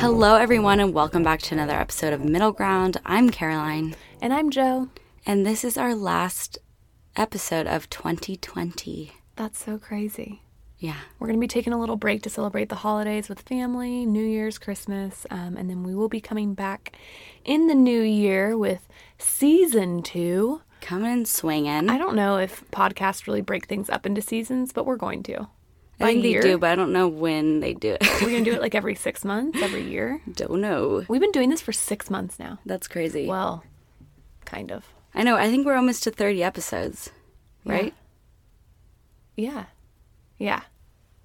Hello, everyone, and welcome back to another episode of Middle Ground. I'm Caroline, And I'm Joe. and this is our last episode of 2020. That's so crazy. Yeah, We're going to be taking a little break to celebrate the holidays with family, New Year's, Christmas, um, and then we will be coming back in the new year with season two. coming and swinging. I don't know if podcasts really break things up into seasons, but we're going to. I think they do, but I don't know when they do it. We're going to do it like every six months, every year. don't know. We've been doing this for six months now. That's crazy. Well, kind of. I know. I think we're almost to 30 episodes, right? Yeah. Yeah.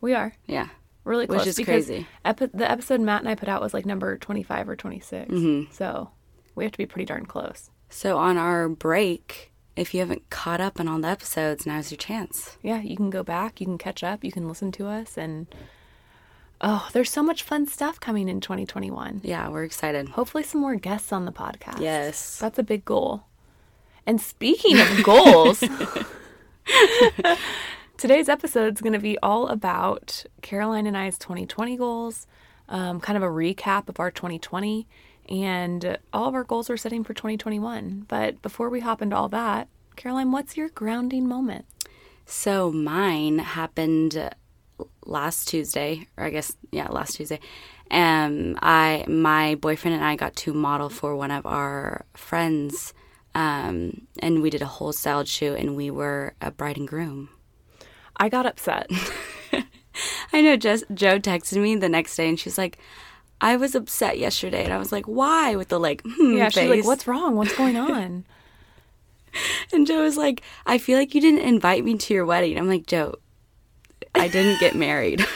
We are. Yeah. really close. Which is crazy. Epi- the episode Matt and I put out was like number 25 or 26. Mm-hmm. So we have to be pretty darn close. So on our break, if you haven't caught up on all the episodes, now's your chance. Yeah, you can go back, you can catch up, you can listen to us. And oh, there's so much fun stuff coming in 2021. Yeah, we're excited. Hopefully, some more guests on the podcast. Yes. That's a big goal. And speaking of goals, today's episode is going to be all about Caroline and I's 2020 goals, um, kind of a recap of our 2020, and all of our goals we're setting for 2021. But before we hop into all that, Caroline, what's your grounding moment? So mine happened last Tuesday, or I guess yeah, last Tuesday. Um, I my boyfriend and I got to model for one of our friends, um, and we did a whole styled shoot, and we were a bride and groom. I got upset. I know. Just Joe texted me the next day, and she's like, "I was upset yesterday," and I was like, "Why?" With the like, hmm, yeah, she's like, "What's wrong? What's going on?" And Joe was like, "I feel like you didn't invite me to your wedding." I'm like, Joe, I didn't get married.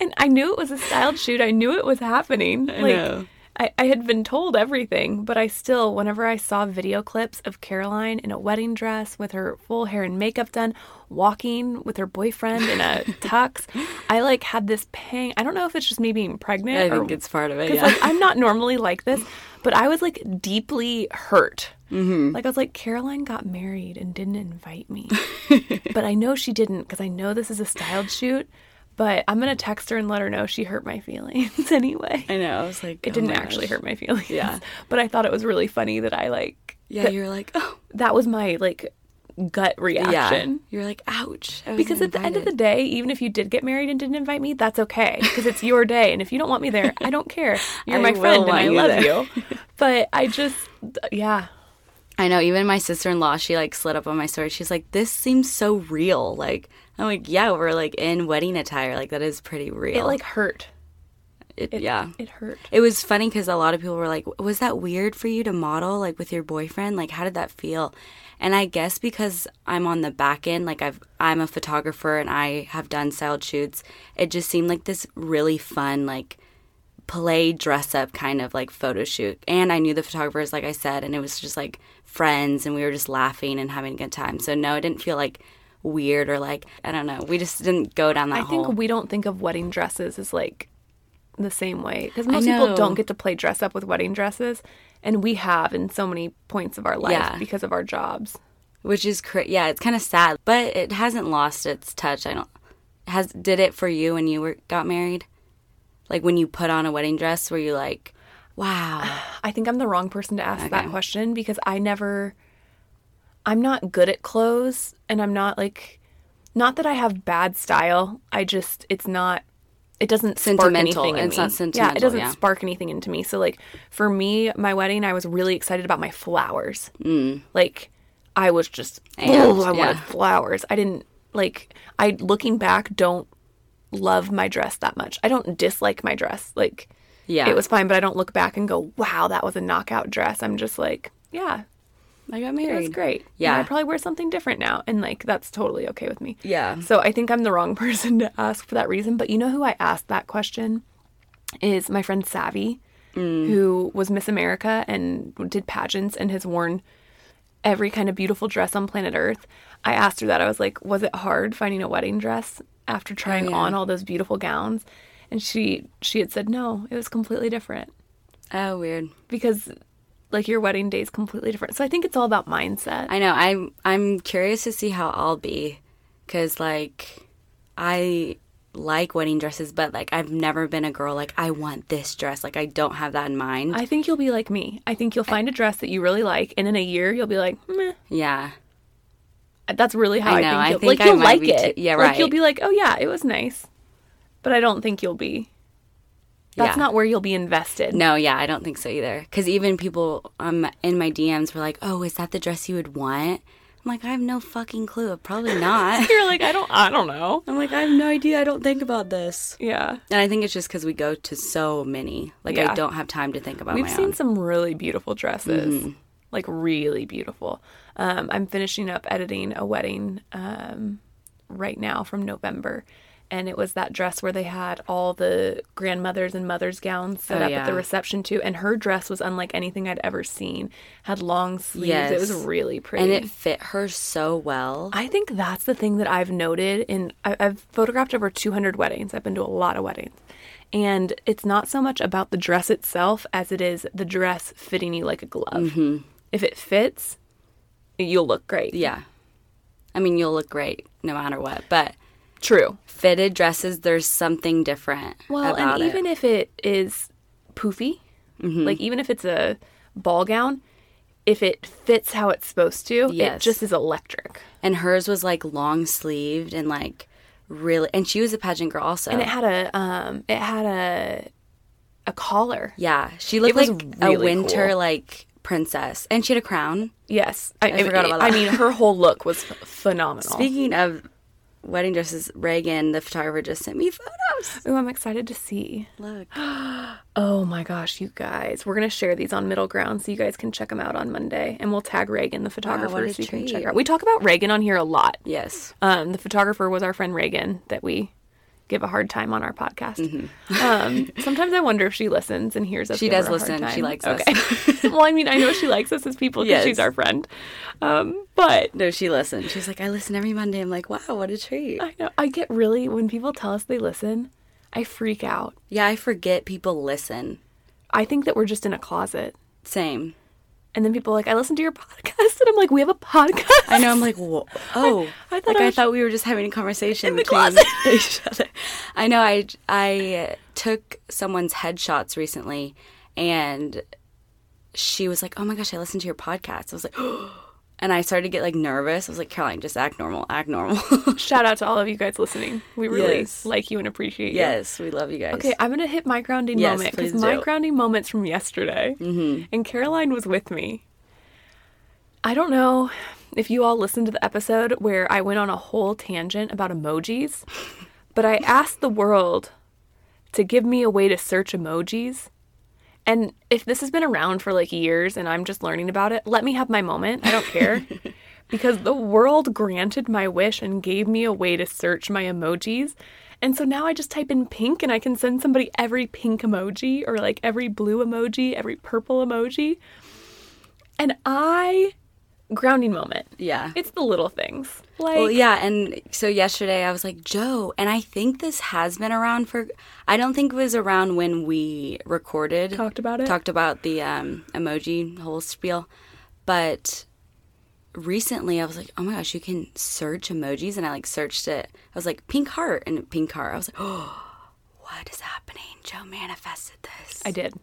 And I knew it was a styled shoot. I knew it was happening. I know. I, I had been told everything, but I still, whenever I saw video clips of Caroline in a wedding dress with her full hair and makeup done, walking with her boyfriend in a tux, I like had this pang. I don't know if it's just me being pregnant. I or, think it's part of it. Yeah. like I'm not normally like this, but I was like deeply hurt. Mm-hmm. Like I was like, Caroline got married and didn't invite me, but I know she didn't because I know this is a styled shoot. But I'm gonna text her and let her know she hurt my feelings anyway. I know. I was like, It didn't actually hurt my feelings. Yeah. but I thought it was really funny that I like. Yeah, you're like, oh, that was my like gut yeah. reaction. You're like, ouch. Because at the end of the day, even if you did get married and didn't invite me, that's okay because it's your day. And if you don't want me there, I don't care. You're I my friend and I love there. you. But I just, yeah, I know. Even my sister in law, she like slid up on my story. She's like, this seems so real. Like, I'm like, yeah, we're like in wedding attire. Like, that is pretty real. it like hurt. it, It, yeah. it hurt. It was funny because a lot of people were like, was that weird for you to model like with your boyfriend? Like, how did that feel? And I guess because I'm on the back end, like I've I'm a photographer and I have done styled shoots, it just seemed like this really fun like play dress up kind of like photo shoot. And I knew the photographers, like I said, and it was just like friends and we were just laughing and having a good time. So no, it didn't feel like weird or like I don't know. We just didn't go down that I hole. think we don't think of wedding dresses as like the same way because most people don't get to play dress up with wedding dresses, and we have in so many points of our life Yeah. because of our jobs. which is cra- yeah it's kind of sad but it hasn't lost its touch i don't has did it for you when you were got married like when you put on a wedding dress were you like wow I think I'm the wrong person to ask that question because I never I'm not good at clothes and I'm not like not that I have bad style. I just it's not it doesn't spark Sentimental. anything in It's me. not Yeah, it doesn't yeah. spark anything into me. So like for me, my wedding, I was really excited about my flowers. Mm. Like I was just And, oh, I yeah. wanted flowers. I didn't like I looking back don't love my dress that much. I don't dislike my dress. Like yeah it was fine, but I don't look back and go, wow, that was a knockout dress. I'm just like, yeah, i got married. it was great. Yeah. And I probably wear something different now. And like, that's totally okay with me. Yeah. So I think I'm the wrong person to ask for that reason. But you know who I asked that question is my friend Savvy, mm. who was Miss America and did pageants and has worn every kind of beautiful dress on planet Earth. I asked her that. I was like, was it hard finding a wedding dress after oh, trying yeah. on all those beautiful gowns? And she she had said no, it was completely different oh weird because like your wedding day is completely different. So I think it's all about mindset. i know i'm i'm curious to see how i'll be because like i like wedding dresses, but like I've never been a girl like I want this dress. Like I don't have that in mind. I think you'll be like me. I think you'll find a dress that you really like, and in a year you'll be like, meh. yeah. That's really how I I, know, I think you'll think like. I You'll might like be it. too- yeah, Like you'll be like, oh yeah, it was nice, but I don't think you'll be. That's Yeah. not where you'll be invested. No, yeah, I don't think so either. Because even people um in my DMs were like, "Oh, is that the dress you would want?" I'm like, I have no fucking clue. Probably not. You're like, I don't. I don't know. I'm like, I have no idea. I don't think about this. Yeah. And I think it's just because we go to so many. Like Yeah. I don't have time to think about We've seen own. some really beautiful dresses, Mm-hmm. like really beautiful. Um, I'm finishing up editing a wedding um, right now from November, and it was that dress where they had all the grandmothers and mothers' gowns set Oh, up at the reception too, and her dress was unlike anything I'd ever seen. Had long sleeves. It was really pretty. and it fit her so well. I think that's the thing that I've noted in I- I've photographed over 200 weddings. I've been to a lot of weddings. And it's not so much about the dress itself as it is the dress fitting you like a glove. If it fits, you'll look great. yeah. I mean, you'll look great no matter what, but True. fitted dresses, there's something different Well, about and even it. if it is poofy, like even if it's a ball gown, if it fits how it's supposed to, it just is electric. and hers was like long sleeved and like really, and she was a pageant girl also. And it had a um it had a a collar. yeah, she looked was like really a winter cool. like princess, and she had a crown. Yes, I, forgot about that. I mean, her whole look was phenomenal. Speaking of wedding dresses, Reagan, the photographer, just sent me photos. Ooh, I'm excited to see. Look, Oh my gosh, you guys, we're gonna share these on Middle Ground so you guys can check them out on Monday, and we'll tag Reagan, the photographer, a so you can check her out. We talk about Reagan on here a lot. yes, Um, the photographer was our friend Reagan that we give a hard time on our podcast. Um, sometimes I wonder if she listens and hears us. Mm-hmm. She does her a hard listen. She likes us. well, I mean, I know she likes us as people because Yes. she's our friend. Um, but no, she listens. She's like, I listen every Monday. I'm like, wow, what a treat. I know I get really when people tell us they listen, I freak out. Yeah, I forget people listen. I think that we're just in a closet. Same. And then people are like, I listen to your podcast. And I'm like, we have a podcast. I know. I'm like, whoa. Oh, I thought like I I, thought we were just having a conversation In the closet. each other. I know. I I took someone's headshots recently, and she was like, "Oh my gosh, I listened to your podcast." I was like, oh, and I started to get like nervous. I was like, Caroline, just act normal. Act normal. Shout out to all of you guys listening. We really Yes. like you and appreciate you. yes, we love you guys. Okay, I'm gonna hit my grounding Yes, moment because my grounding moment's from yesterday, mm-hmm. and Caroline was with me. I don't know if you all listened to the episode where I went on a whole tangent about emojis, but I asked the world to give me a way to search emojis. And if this has been around for like years and I'm just learning about it, let me have my moment. I don't care. because the world granted my wish and gave me a way to search my emojis. And so now I just type in pink and I can send somebody every pink emoji or like every blue emoji, every purple emoji. And I grounding moment. Yeah. It's the little things. Like Well, yeah, and so yesterday I was like, Joe, and I think this has been around for. I don't think it was around when we recorded, Talked about it? talked about the um, emoji whole spiel, but recently I was like, oh my gosh, you can search emojis, and I like searched it. I was like, pink heart and pink heart. I was like, oh, what is happening? Joe manifested this. I did.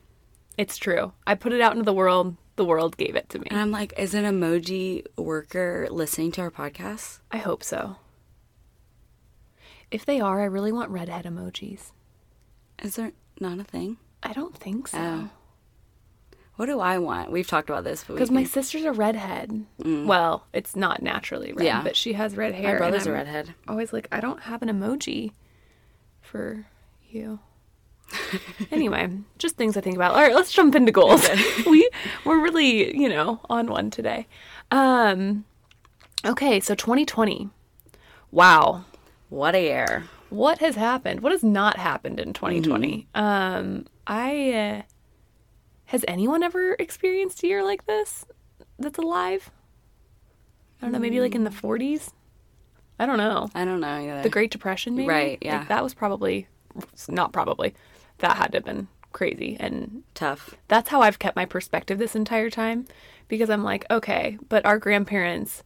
It's true. I put it out into the world. The world gave it to me. and I'm like, is an emoji worker listening to our podcast? I hope so. If they are, I really want redhead emojis. Is there not a thing? I don't think so. Oh. What do I want? We've talked about this, but Because my sister's a redhead. Mm. Well, it's not naturally red, Yeah. but she has red hair. my brother's a redhead. Always like, I don't have an emoji for you. anyway, just things I think about. All right, let's jump into goals. we we're really, you know, on one today. Um okay, so 2020. Wow. What a year. What has happened? What has not happened in 2020? Um I uh, has anyone ever experienced a year like this that's alive? I don't know, maybe like in the 40s? I don't know. I don't know either. The Great Depression, maybe? Right, yeah. Like, that was probably, not probably, that had to have been crazy. And Tough. that's how I've kept my perspective this entire time because I'm like, okay, but our grandparents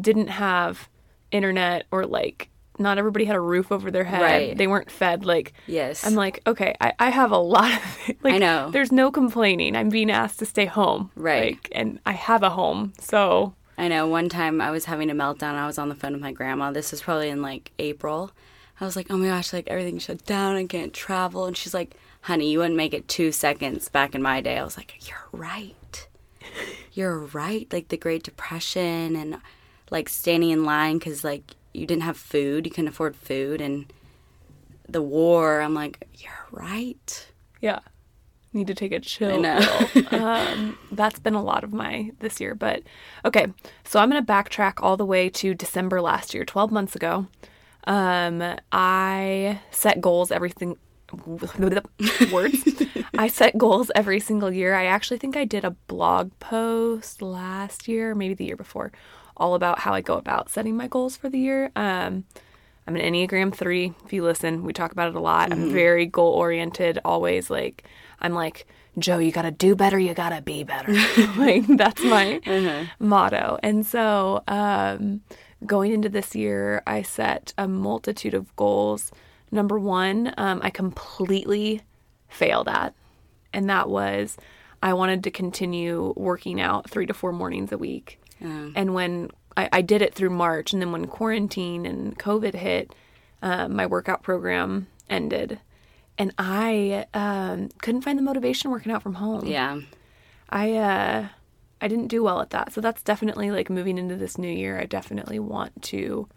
didn't have internet or like not everybody had a roof over their head. Right. They weren't fed. Like, Yes. I'm like, okay, I, I have a lot of like I know. there's no complaining. I'm being asked to stay home. Right. Like, and I have a home. So I know one time I was having a meltdown. I was on the phone with my grandma. This was probably in like April. I was like, oh my gosh, like everything shut down. I can't travel. And she's like, honey, you wouldn't make it two seconds back in my day. I was like, you're right. You're right. Like the Great Depression and like standing in line because like you didn't have food, you couldn't afford food, and the war. I'm like, you're right. yeah. Need to take a chill. I know. um, that's been a lot of my this year. But okay, so I'm going to backtrack all the way to December last year, 12 months ago. Um, I set goals everything. Words. I set goals every single year. I actually think I did a blog post last year, maybe the year before, all about how I go about setting my goals for the year. Um, I'm an Enneagram 3. If you listen, we talk about it a lot. I'm very goal oriented, always like, I'm like, Joe, you got to do better, you got to be better. like, that's my motto. And so, um, going into this year, I set a multitude of goals. Number one, um, I completely failed at, and that was I wanted to continue working out three to four mornings a week. And when I, I did it through March, and then when quarantine and COVID hit, um, my workout program ended, and I um, couldn't find the motivation working out from home. Yeah. I uh, I didn't do well at that, so that's definitely like moving into this new year. I definitely want to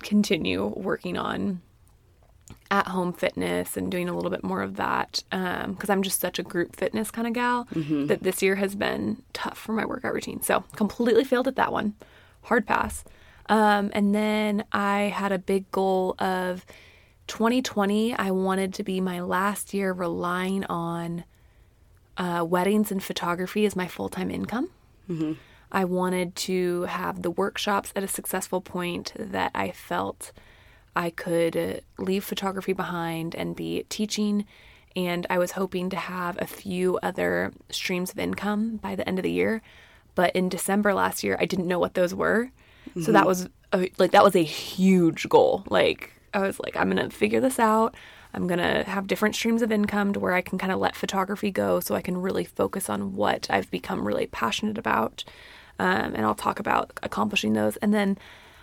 continue working on at home fitness and doing a little bit more of that because I'm just such a group fitness kind of gal that this year has been tough for my workout routine. So completely failed at that one, hard pass. Um, and then I had a big goal of 2020. I wanted to be my last year relying on uh, weddings and photography as my full time income. I wanted to have the workshops at a successful point that I felt I could uh, leave photography behind and be teaching. And I was hoping to have a few other streams of income by the end of the year. But in December last year, I didn't know what those were. So that was a, like that was a huge goal. Like I was like, I'm gonna figure this out. I'm gonna have different streams of income to where I can kind of let photography go, so I can really focus on what I've become really passionate about. Um, and I'll talk about accomplishing those. And then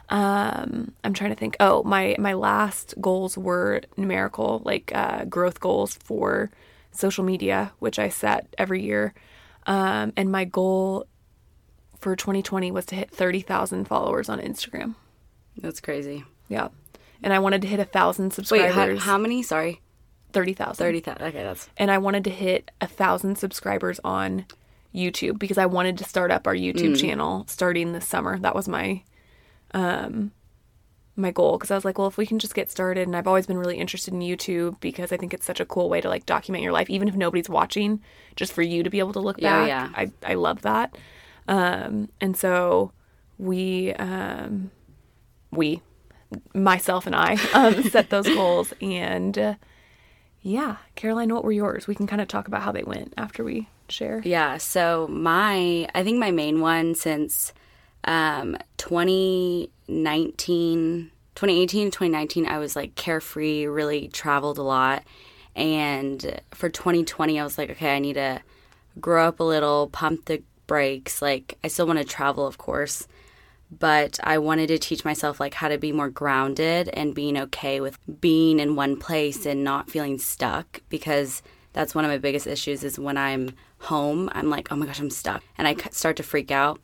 um, I'm trying to think. Oh, my my last goals were numerical, like uh, growth goals for social media, which I set every year. Um, and my goal for 2020 was to hit 30,000 followers on Instagram. That's crazy. Yeah. And I wanted to hit a thousand Wait, subscribers. how, how many? Sorry. 30,000. 30,000. Okay, that's. And I wanted to hit a thousand subscribers on YouTube because I wanted to start up our YouTube channel starting this summer. That was my um my goal because I was like, well, if we can just get started and I've always been really interested in YouTube because I think it's such a cool way to like document your life even if nobody's watching, just for you to be able to look Yeah, back. yeah. I I love that. Um and so we um we myself and I um set those goals and uh, yeah, Caroline, what were yours? We can kind of talk about how they went after we share. Yeah. So my, I think my main one since um, 2019, 2018 2019, I was like carefree, really traveled a lot. And for 2020, I was like, okay, I need to grow up a little, pump the brakes. Like, I still want to travel, of course, but I wanted to teach myself like how to be more grounded and being okay with being in one place and not feeling stuck because that's one of my biggest issues is when I'm home, I'm like, oh my gosh, I'm stuck. And I start to freak out.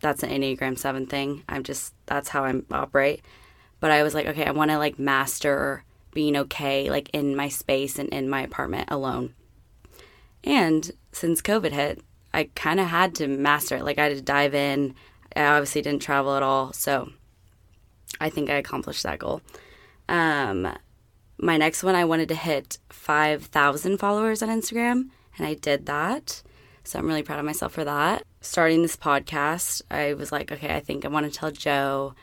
That's an Enneagram 7 thing. I'm just, that's how I operate. But I was like, okay, I want to like master being okay, like in my space and in my apartment alone. And since COVID hit, I kind of had to master it. Like I had to dive in. I obviously didn't travel at all. So I think I accomplished that goal. Um, my next one, I wanted to hit 5,000 followers on Instagram, and I did that. So I'm really proud of myself for that. Starting this podcast, I was like, okay, I think I want to tell Joe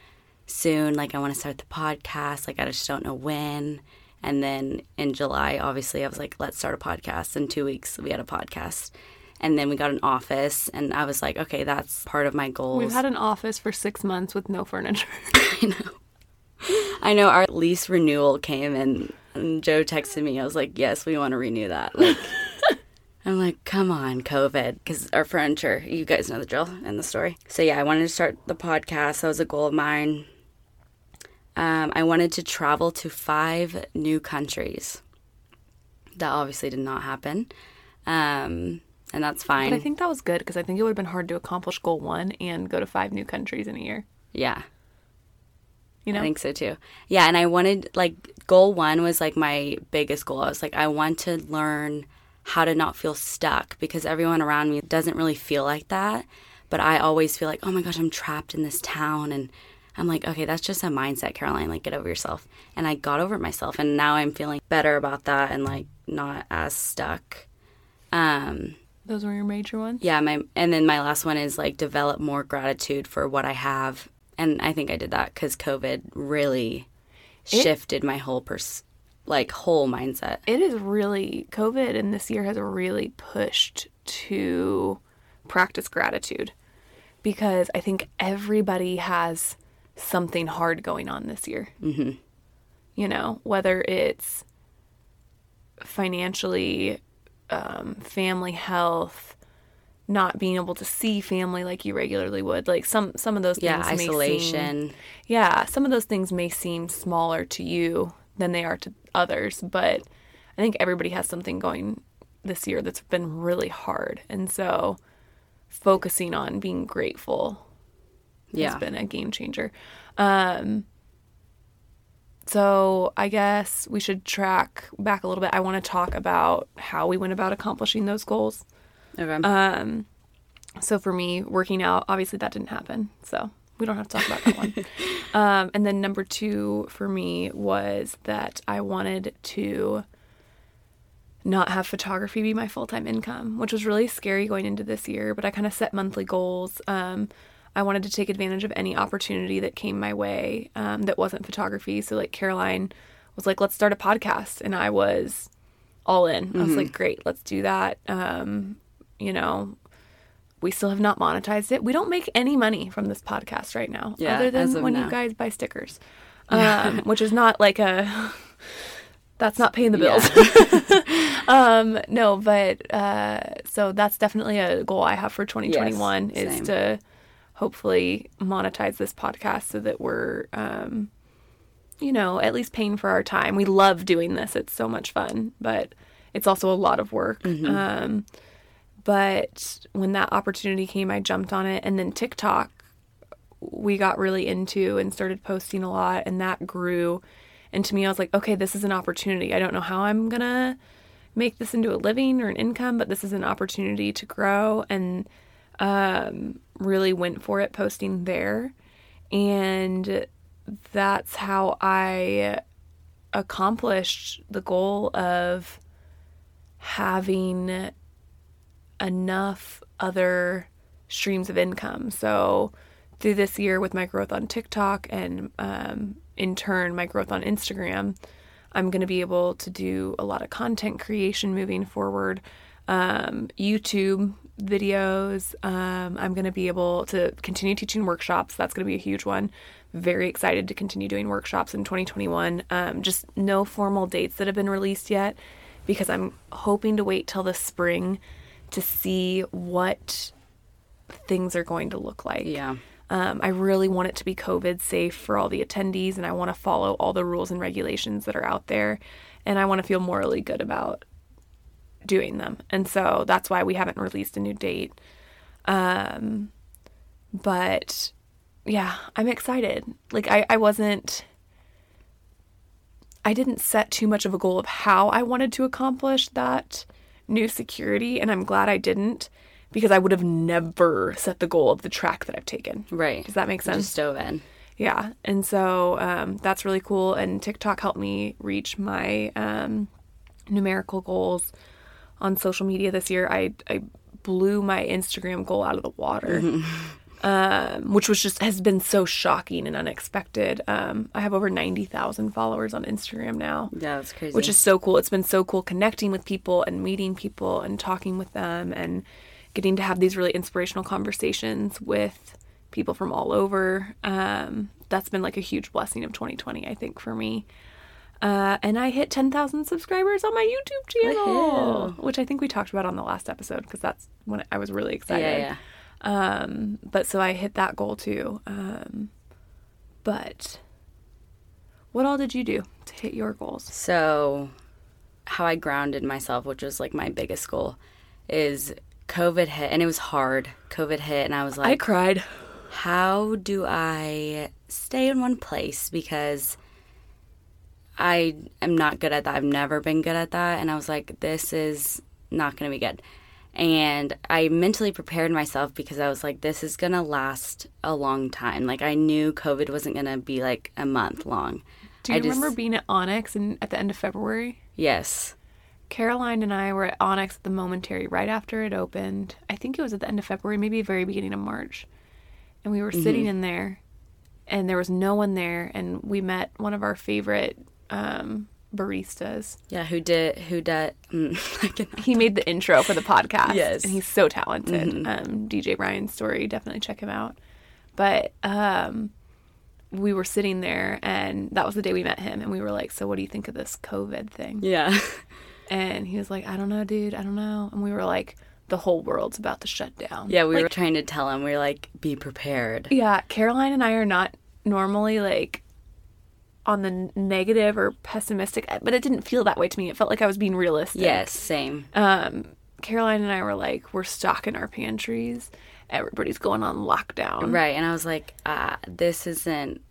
soon. Like, I want to start the podcast. Like, I just don't know when. And then in July, obviously, I was like, let's start a podcast. In two weeks, we had a podcast. And then we got an office, and I was like, okay, that's part of my goals. We've had an office for six months with no furniture. I know. I know our lease renewal came and, and Joe texted me. I was like, yes, we want to renew that. Like, I'm like, come on, COVID, because our furniture, you guys know the drill and the story. So, yeah, I wanted to start the podcast. That was a goal of mine. Um, I wanted to travel to five new countries. That obviously did not happen. Um, and that's fine. But I think that was good because I think it would have been hard to accomplish goal one and go to five new countries in a year. yeah. You know? I think so too. Yeah, and I wanted like goal one was like my biggest goal. I was like, I want to learn how to not feel stuck because everyone around me doesn't really feel like that. But I always feel like, oh my gosh, I'm trapped in this town and I'm like, okay, that's just a mindset, Caroline. Like, get over yourself. And I got over myself, and now I'm feeling better about that and like not as stuck. Um, Those were your major ones? yeah, my and then my last one is like develop more gratitude for what I have, and I think I did that because COVID really It- shifted my whole pers like whole mindset. It is really, COVID and this year has really pushed to practice gratitude because I think everybody has something hard going on this year. Mm-hmm. You know, whether it's financially, um, family health, not being able to see family like you regularly would. Like some some of those things Yeah, may seem- isolation. yeah, some of those things may seem smaller to you than they are to others, but I think everybody has something going this year that's been really hard. And so focusing on being grateful Yeah, has been a game changer. Um so I guess we should track back a little bit. I want to talk about how we went about accomplishing those goals. Okay. Um, so for me, working out, obviously that didn't happen. So we don't have to talk about that one. Um, and then number two for me was that I wanted to not have photography be my full time income, which was really scary going into this year. But I kind of set monthly goals. Um, I wanted to take advantage of any opportunity that came my way um, that wasn't photography. So, like, Caroline was like, let's start a podcast. And I was all in. I was like, great, let's do that. Um, you know, we still have not monetized it. We don't make any money from this podcast right now, Yeah, other than when now. you guys buy stickers, um, which is not like a. That's not paying the bills. um, no, but uh, so that's definitely a goal I have for 2021 Yes, is same. to hopefully monetize this podcast so that we're, um, you know, at least paying for our time. We love doing this; it's so much fun, but it's also a lot of work. Um, but when that opportunity came, I jumped on it, and then TikTok we got really into and started posting a lot and that grew. And to me I was like okay this is an opportunity. I don't know how I'm going to make this into a living or an income but this is an opportunity to grow. And um, really went for it posting there and that's how I accomplished the goal of having enough other streams of income. So, through this year, with my growth on TikTok and um, in turn, my growth on Instagram, I'm going to be able to do a lot of content creation moving forward. Um, YouTube videos. Um, I'm going to be able to continue teaching workshops. That's going to be a huge one. Very excited to continue doing workshops in 2021. Um, just no formal dates that have been released yet because I'm hoping to wait till the spring to see what things are going to look like. yeah. Um, I really want it to be COVID safe for all the attendees, and I want to follow all the rules and regulations that are out there, and I want to feel morally good about doing them. And so that's why we haven't released a new date. Um, but yeah, I'm excited. Like I, I wasn't. I didn't set too much of a goal of how I wanted to accomplish that new security, and I'm glad I didn't because I would have never set the goal of the track that I've taken. Right. Does that make sense? Just dove in. Yeah. And so um, that's really cool. And TikTok helped me reach my um, numerical goals on social media this year. I, I blew my Instagram goal out of the water. Um, which was just has been so shocking and unexpected. Um, I have over ninety thousand followers on Instagram now Yeah, that's crazy. which is so cool. It's been so cool connecting with people and meeting people and talking with them and getting to have these really inspirational conversations with people from all over. Um, that's been like a huge blessing of 2020, I think, for me. Uh, and I hit 10,000 subscribers on my YouTube channel, which I think we talked about on the last episode because that's when I was really excited. Yeah, yeah. Um, but so I hit that goal too. Um, but what all did you do to hit your goals? So, how I grounded myself, which was like my biggest goal, is COVID hit, and it was hard. COVID hit, and I was like, I cried. how do I stay in one place? Because I am not good at that. I've never been good at that. And I was like, this is not going to be good. And I mentally prepared myself because I was like, this is going to last a long time. Like, I knew COVID wasn't going to be like a month long. Do you I just- remember being at Onyx and at the end of February? Yes. Caroline and I were at Onyx at the Momentary right after it opened. I think it was at the end of February, maybe very beginning of March. And we were mm-hmm. sitting in there, and there was no one there. And we met one of our favorite um, baristas. Yeah. Who did, who did, mm, He made the intro for the podcast. Yes. And he's so talented. Um, DJ Brian Story, definitely check him out. But um, we were sitting there, and that was the day we met him. And we were like, So, what do you think of this COVID thing? yeah. And he was like, I don't know, dude. I don't know. And we were like, the whole world's about to shut down. Yeah. We were trying to tell him, we were like, be prepared. Yeah. Caroline and I are not normally like on the negative or pessimistic, but it didn't feel that way to me. It felt like I was being realistic. Yes. Same. Um, Caroline and I were like, we're stocking our pantries. Everybody's going on lockdown. Right. And I was like, ah, this isn't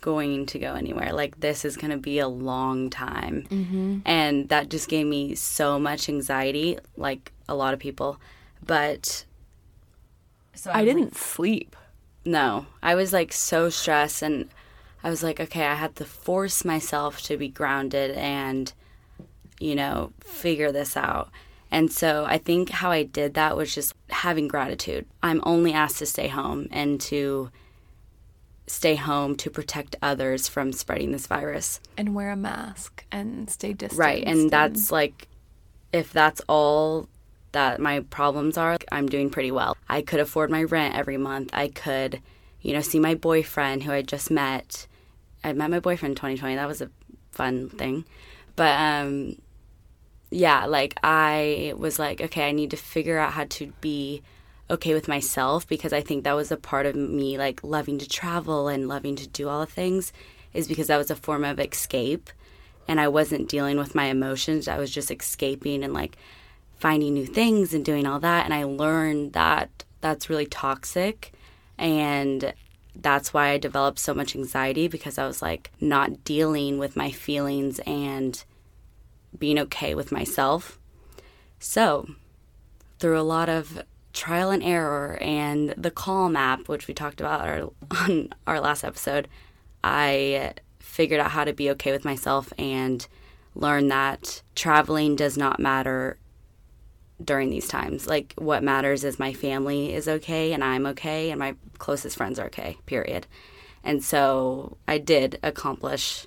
going to go anywhere. Like, this is going to be a long time. Mm-hmm. And that just gave me so much anxiety, like a lot of people. But so I didn't sleep. no, I was like so stressed. And I was like, okay, I had to force myself to be grounded and, you know, figure this out. And so I think how I did that was just having gratitude. I'm only asked to stay home and to stay home to protect others from spreading this virus. And wear a mask and stay distant. Right. And that's like, if that's all that my problems are, I'm doing pretty well. I could afford my rent every month. I could, you know, see my boyfriend who I just met. I met my boyfriend in 2020. That was a fun thing. But, um, yeah, like I was like, okay, I need to figure out how to be okay with myself because I think that was a part of me like loving to travel and loving to do all the things is because that was a form of escape and I wasn't dealing with my emotions. I was just escaping and like finding new things and doing all that and I learned that that's really toxic and that's why I developed so much anxiety because I was like not dealing with my feelings and being okay with myself. So, through a lot of trial and error and the Calm app, which we talked about our, on our last episode, I figured out how to be okay with myself and learn that traveling does not matter during these times. Like, what matters is my family is okay and I'm okay and my closest friends are okay, period. And so I did accomplish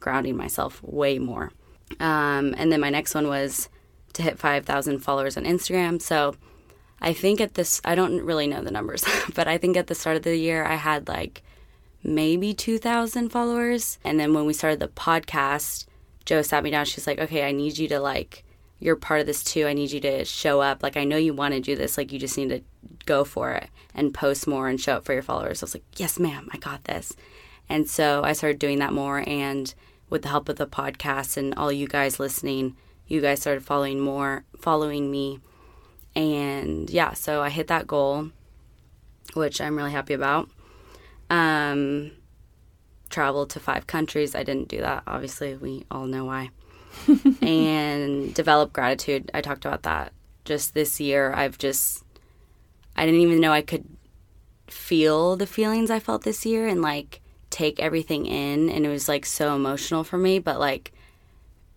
grounding myself way more. Um, and then my next one was to hit 5,000 followers on Instagram. So I think at this, I don't really know the numbers, but I think at the start of the year, I had like maybe 2,000 followers. And then when we started the podcast, Joe sat me down. She's like, okay, I need you to like, you're part of this too. I need you to show up. Like, I know you want to do this. Like, you just need to go for it and post more and show up for your followers. I was like, yes, ma'am, I got this. And so I started doing that more. And with the help of the podcast and all you guys listening, you guys started following more, following me. And yeah, so I hit that goal, which I'm really happy about. Um, traveled to five countries. I didn't do that. Obviously, we all know why. and develop gratitude. I talked about that. Just this year, I've just, I didn't even know I could feel the feelings I felt this year and like take everything in. And it was like so emotional for me. But like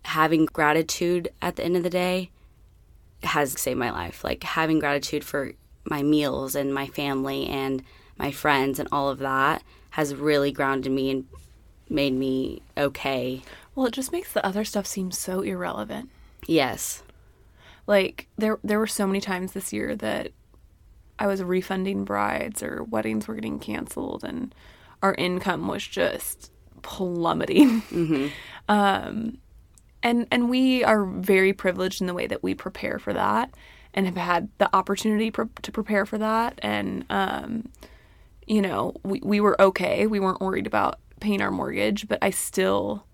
having gratitude at the end of the day has saved my life. Like having gratitude for my meals and my family and my friends and all of that has really grounded me and made me okay. Well, it just makes the other stuff seem so irrelevant. Yes. Like there there were so many times this year that I was refunding brides or weddings were getting canceled and our income was just plummeting. Um, and and we are very privileged in the way that we prepare for that and have had the opportunity pr- to prepare for that and um, you know we, we were okay we weren't worried about paying our mortgage but i still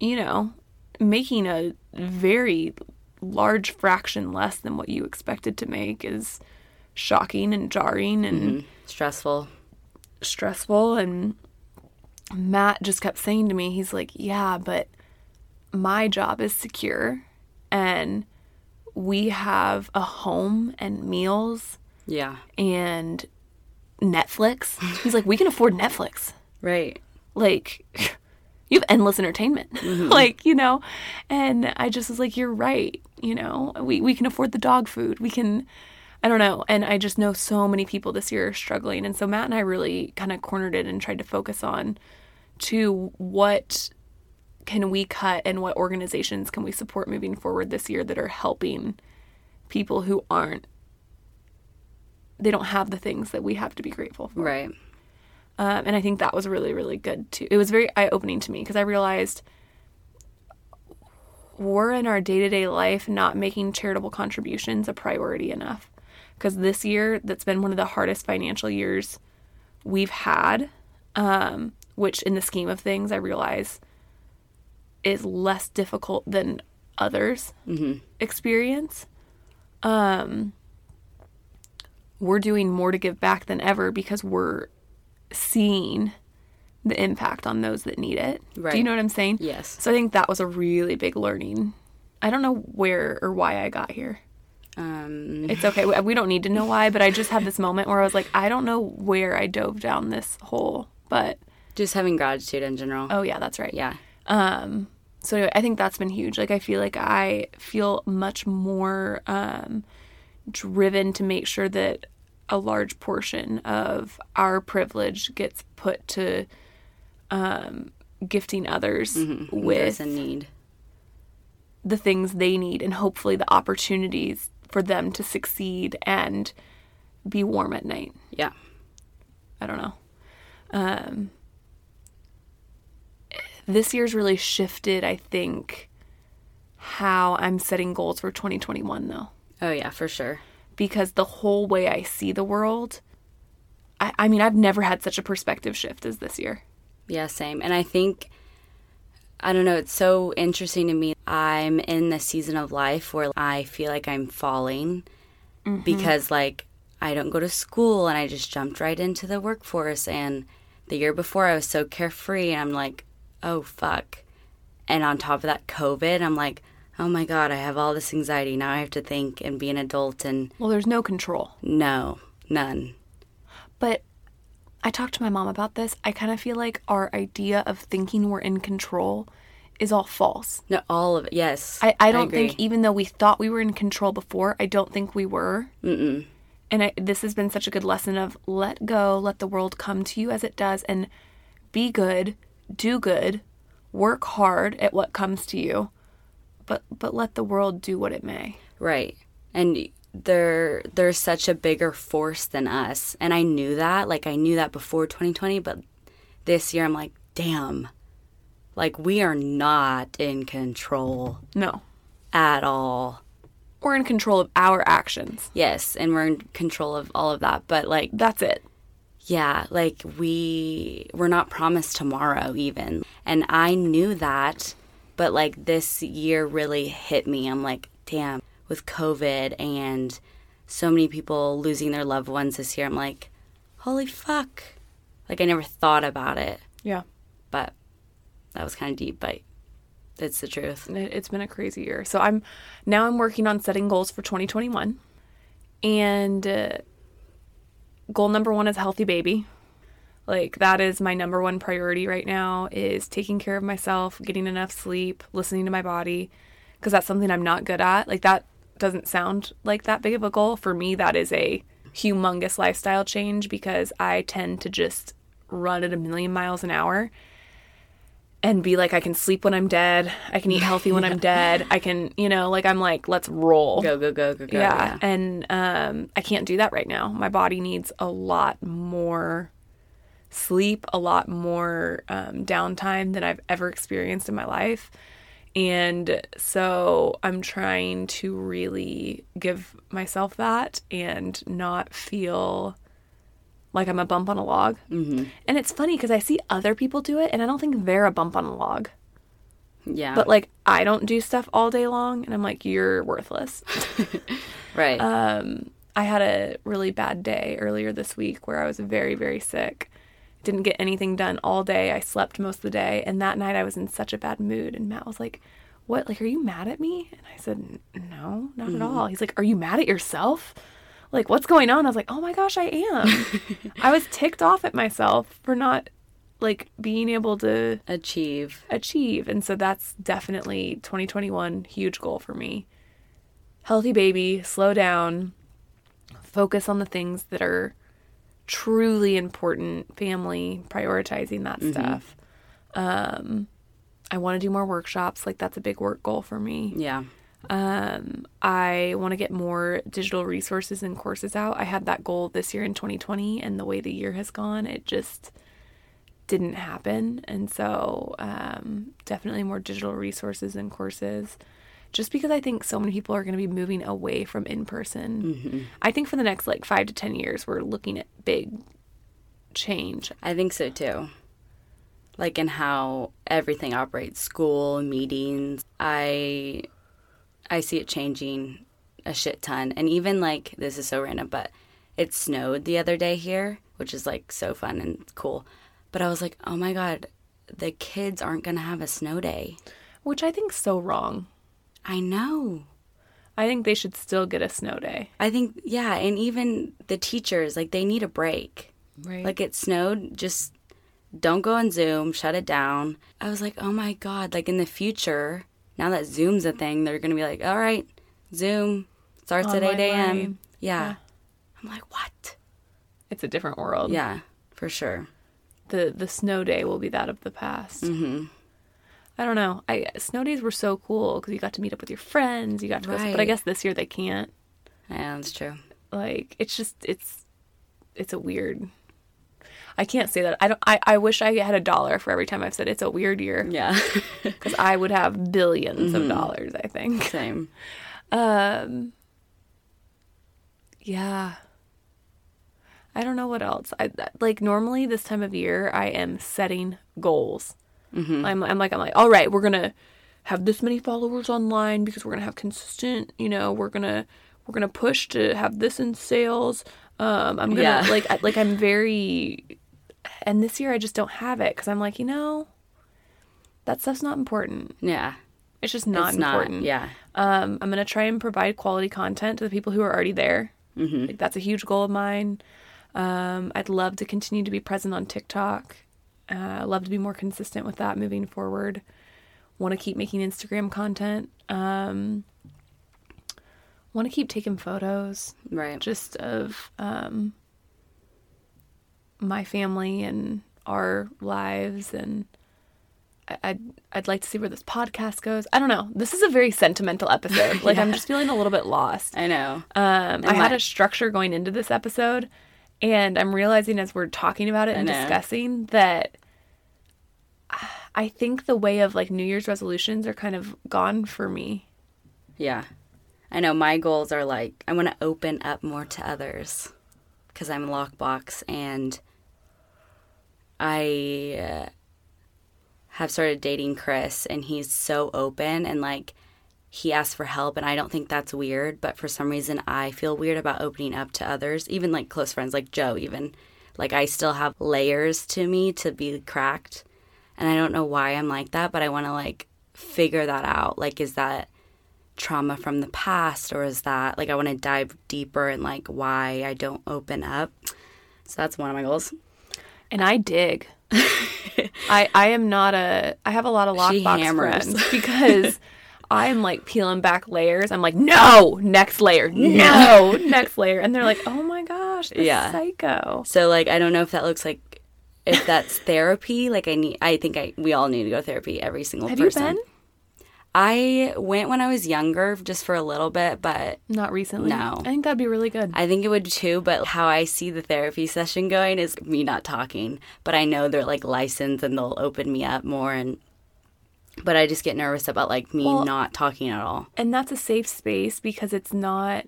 you know making a very large fraction less than what you expected to make is shocking and jarring and mm-hmm. Stressful. stressful and Matt just kept saying to me he's like yeah but my job is secure and we have a home and meals Yeah. and Netflix he's like we can afford Netflix Right. like you have endless entertainment mm-hmm. like you know? And i just was like you're right you know? We, we can afford the dog food. We can i don't know. And i just know so many people this year are struggling. And so matt and i really kind of cornered it and tried to focus on to what can we cut and what organizations can we support moving forward this year that are helping people who aren't they don't have the things that we have to be grateful for. Right. Um, and I think that was really, really good too. It was very eye opening to me because I realized we're in our day to day life not making charitable contributions a priority enough. Because this year, that's been one of the hardest financial years we've had, um, which in the scheme of things, I realize is less difficult than others experience. Um, we're doing more to give back than ever because we're seeing the impact on those that need it. Do you know what I'm saying? Yes. So I think that was a really big learning. I don't know where or why I got here. Um, It's okay. We- We don't need to know why, but I just had this moment where I was like, I don't know where I dove down this hole, but just having gratitude in general. oh yeah, that's right. Yeah. Um, so anyway, I think that's been huge. Like I feel like I feel much more um, driven to make sure that a large portion of our privilege gets put to um, gifting others There's with a need. the things they need and hopefully the opportunities for them to succeed and be warm at night. Yeah. I don't know. Um, this year's really shifted, I think, how I'm setting goals for 2021, though. Oh yeah, for sure. Because the whole way I see the world, I, I mean, I've never had such a perspective shift as this year. Yeah, same. And I think I don't know, it's so interesting to me. I'm in the season of life where I feel like I'm falling mm-hmm. because like I don't go to school and I just jumped right into the workforce and the year before I was so carefree and I'm like, "Oh fuck." And on top of that COVID, I'm like, "Oh my god, I have all this anxiety. Now I have to think and be an adult and Well, there's no control. no, none." But I talked to my mom about this. I kind of feel like our idea of thinking we're in control is all false. No, all of it. Yes. I, I don't agree. think even though we thought we were in control before, I don't think we were. Mm-mm. And I, this has been such a good lesson of let go, let the world come to you as it does, and be good, do good, work hard at what comes to you, but but let the world do what it may. Right. And they're they're such a bigger force than us. And I knew that. Like I knew that before 2020, but this year I'm like, damn. Like we are not in control No, at all. we're in control of our actions. Yes, and we're in control of all of that, but like That's it. yeah, like we we're not promised tomorrow even. And I knew that, but like this year really hit me. I'm like, damn, with COVID and so many people losing their loved ones this year, I'm like, holy fuck. Like I never thought about it, Yeah, but that was kind of deep, but it's the truth. it- it's been a crazy year. So I'm now I'm working on setting goals for 2021, and uh, goal number one is a healthy baby. Like that is my number one priority right now is taking care of myself, getting enough sleep, listening to my body because that's something I'm not good at. Like that doesn't sound like that big of a goal for me that is a humongous lifestyle change because I tend to just run at a million miles an hour and be like, I can sleep when I'm dead. I can eat healthy when I'm dead. I can, you know, like I'm like, let's roll. Go go go go go. yeah. And um, I can't do that right now. My body needs a lot more sleep, a lot more um, downtime than I've ever experienced in my life. And so I'm trying to really give myself that and not feel like I'm a bump on a log. Mm-hmm. And it's funny because I see other people do it and I don't think they're a bump on a log. Yeah. But like I don't do stuff all day long and I'm like, you're worthless. right. Um, I had a really bad day earlier this week where I was very, very sick. Didn't get anything done all day. I slept most of the day. And that night I was in such a bad mood. And Matt was like, What? Like, are you mad at me? And I said, No, not at mm. all. He's like, Are you mad at yourself? Like, what's going on? I was like, Oh my gosh, I am. I was ticked off at myself for not like being able to Achieve. achieve. And so that's definitely 2021 huge goal for me. Healthy baby, slow down, focus on the things that are truly important, family, prioritizing that stuff. Um I want to do more workshops, like that's a big work goal for me. Yeah. Um, I want to get more digital resources and courses out. I had that goal this year in 2020, and the way the year has gone, it just didn't happen. And so, um, definitely more digital resources and courses. Just because I think so many people are going to be moving away from in person. Mm-hmm. I think for the next like five to 10 years, we're looking at big change. I think so too. Like in how everything operates, school, meetings. I I see it changing a shit ton. And even like this is so random, but it snowed the other day here, which is like so fun and cool. But I was like, "Oh my god, the kids aren't going to have a snow day." Which I think's so wrong. I know. I think they should still get a snow day. I think yeah, and even the teachers like they need a break. Right. Like it snowed, just don't go on Zoom, shut it down. I was like, oh my God, like in the future, now that Zoom's a thing, they're going to be like, all right, Zoom starts at 8 a.m. Yeah. Yeah. I'm like, what? it's a different world. Yeah, for sure. the the snow day will be that of the past. Mm-hmm. I don't know. I snow days were so cool because you got to meet up with your friends. You got to go, but I guess this year they can't. Yeah, that's true. Like it's just it's it's a weird. I can't say that. I don't. I, I wish I had a dollar for every time I've said it's a weird year Yeah. because I would have 1000000000s of dollars. I think. Same. Um. Yeah. I don't know what else. I like normally this time of year I am setting goals. I'm I'm like I'm like all right, we're gonna have this many followers online because we're gonna have consistent. You know, we're gonna we're gonna push to have this in sales. Um, I'm gonna Yeah. like I- like I'm very, and this year I just don't have it because I'm like you know, that stuff's not important. Yeah. It's just not it's important. not. Yeah. Um, I'm going to try and provide quality content to the people who are already there. Mm-hmm. Like, that's a huge goal of mine. Um, I'd love to continue to be present on TikTok. Uh, love to be more consistent with that moving forward. Want to keep making Instagram content. Um, Want to keep taking photos Right. just of um, my family and our lives and I- I'd I'd like to see where this podcast goes. I don't know. This is a very sentimental episode. Like I'm just feeling a little bit lost. I know. Um, I had my- a structure going into this episode, and I'm realizing as we're talking about it and discussing that I think the way of like New Year's resolutions are kind of gone for me. Yeah. I know my goals are like I want to open up more to others cuz I'm lockbox and I uh, have started dating Chris and he's so open and like he asked for help and I don't think that's weird, but for some reason I feel weird about opening up to others, even like close friends like Joe even. Like I still have layers to me to be cracked. And I don't know why I'm like that, but I want to like figure that out. Like is that trauma from the past or is that like I want to dive deeper in like why I don't open up. So that's one of my goals. And I dig. I I am not a I have a lot of lockbox friends because I'm like peeling back layers. I'm like, no, next layer, no, next layer, and they're like, oh my gosh, Yeah. psycho. So like I don't know if that looks like if that's therapy, like I need, I think I we all need to go to therapy. Every single Have person. you been? I went when I was younger, just for a little bit, but Not recently. No. I think that'd be really good. I think it would too. But how I see the therapy session going is me not talking, but I know they're like licensed and they'll open me up more and. But I just get nervous about like me Well- not talking at all. and that's a safe space because it's not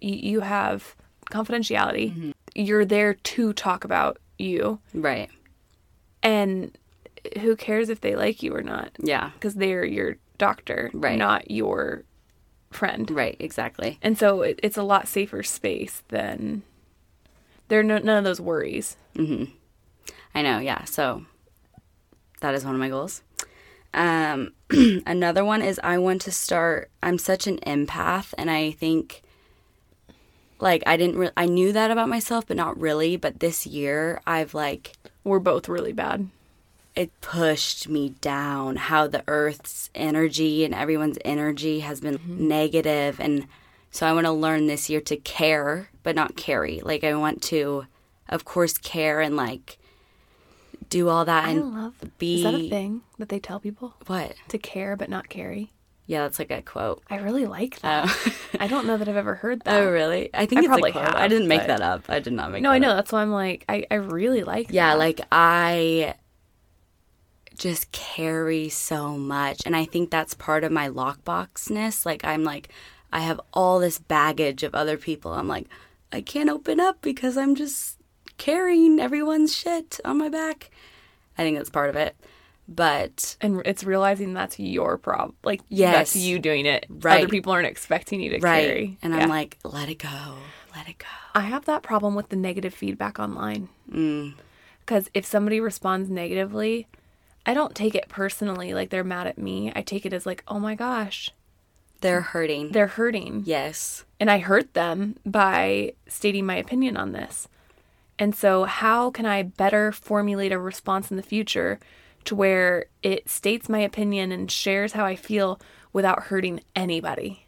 you, have confidentiality Mm-hmm. you're there to talk about you Right. and who cares if they like you or not Yeah. because they're your doctor Right. not your friend Right. Exactly. and so it, it's a lot safer space than there are no, none of those worries I know, yeah. So that is one of my goals. Um, another one is I want to start. I'm such an empath, and I think like I didn't. Re- I knew that about myself, but not really. But this year, I've like we're both really bad it pushed me down. How the Earth's energy and everyone's energy has been negative, and so I want to learn this year to care, but not carry. Like I want to, of course, care and like do all that i and love be is that a thing that they tell people what? to care but not carry Yeah, that's like a quote. i really like oh. that Oh, i don't know that i've ever heard that oh really? I think I probably have, I didn't make but- that up. I did not make. No, I know. Up. That's why I'm like, I, I really like Yeah, that. like I just carry so much, and I think that's part of my lockboxness. Like I'm like, I have all this baggage of other people. I'm like, I can't open up because I'm just carrying everyone's shit on my back. I think that's part of it. But And it's realizing that's your problem. Like, Yes. that's you doing it. Right. Other people aren't expecting you to right, carry. and Yeah. I'm like, let it go, let it go. I have that problem with the negative feedback online. Mm. Because if somebody responds negatively, I don't take it personally, like they're mad at me. I take it as like, oh my gosh, They're hurting. they're hurting. yes. and I hurt them by stating my opinion on this. And so, how can I better formulate a response in the future to where it states my opinion and shares how I feel without hurting anybody?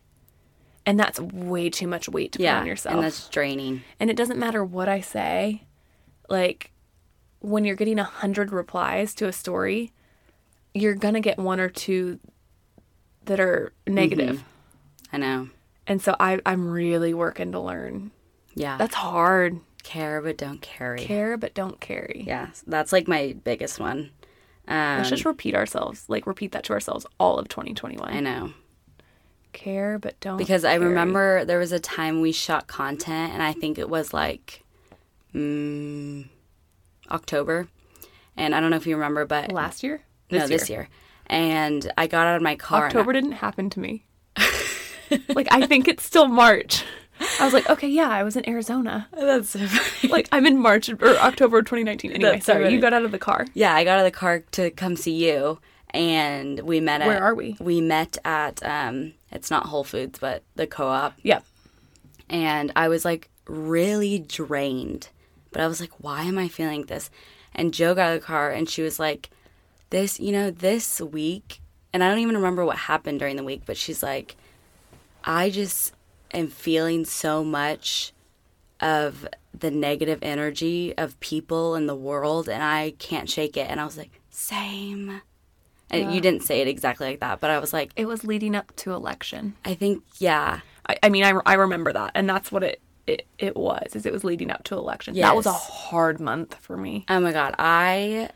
And that's way too much weight to put on yourself. and that's draining. And it doesn't matter what I say. Like, when you're getting a hundred replies to a story, you're gonna get one or two that are negative. Mm-hmm. I know. And so I, I'm really working to learn. Yeah, That's hard. Care but don't carry. Care but don't carry. Yeah, that's like my biggest one. Um, Let's just repeat ourselves, like repeat that to ourselves all of 2021. I know Care but don't because I remember there was a time we shot content, and I think it was like mm, October, and I don't know if you remember, but last year. no, this year. And I got out of my car. and I- October didn't happen to me. like I think it's still March. I was like, okay, yeah, I was in Arizona. that's so funny. Like I'm in March or October 2019. Anyway, That's sorry, funny. you got out of the car. yeah, I got out of the car to come see you, and we met. At, Where are we? We met at um, it's not Whole Foods, but the co-op. Yeah. and I was like really drained. But I was like, why am I feeling this? And Joe got out of the car and she was like, this, you know, this week, and I don't even remember what happened during the week, but she's like, I just am feeling so much of the negative energy of people in the world and I can't shake it. And I was like, same. And you didn't say it exactly like that, but I was like, It was leading up to election. I think, yeah, I, I mean, I, I remember that, and that's what it, it it was. Is it was leading up to election. That was a hard month for me. Oh my god, I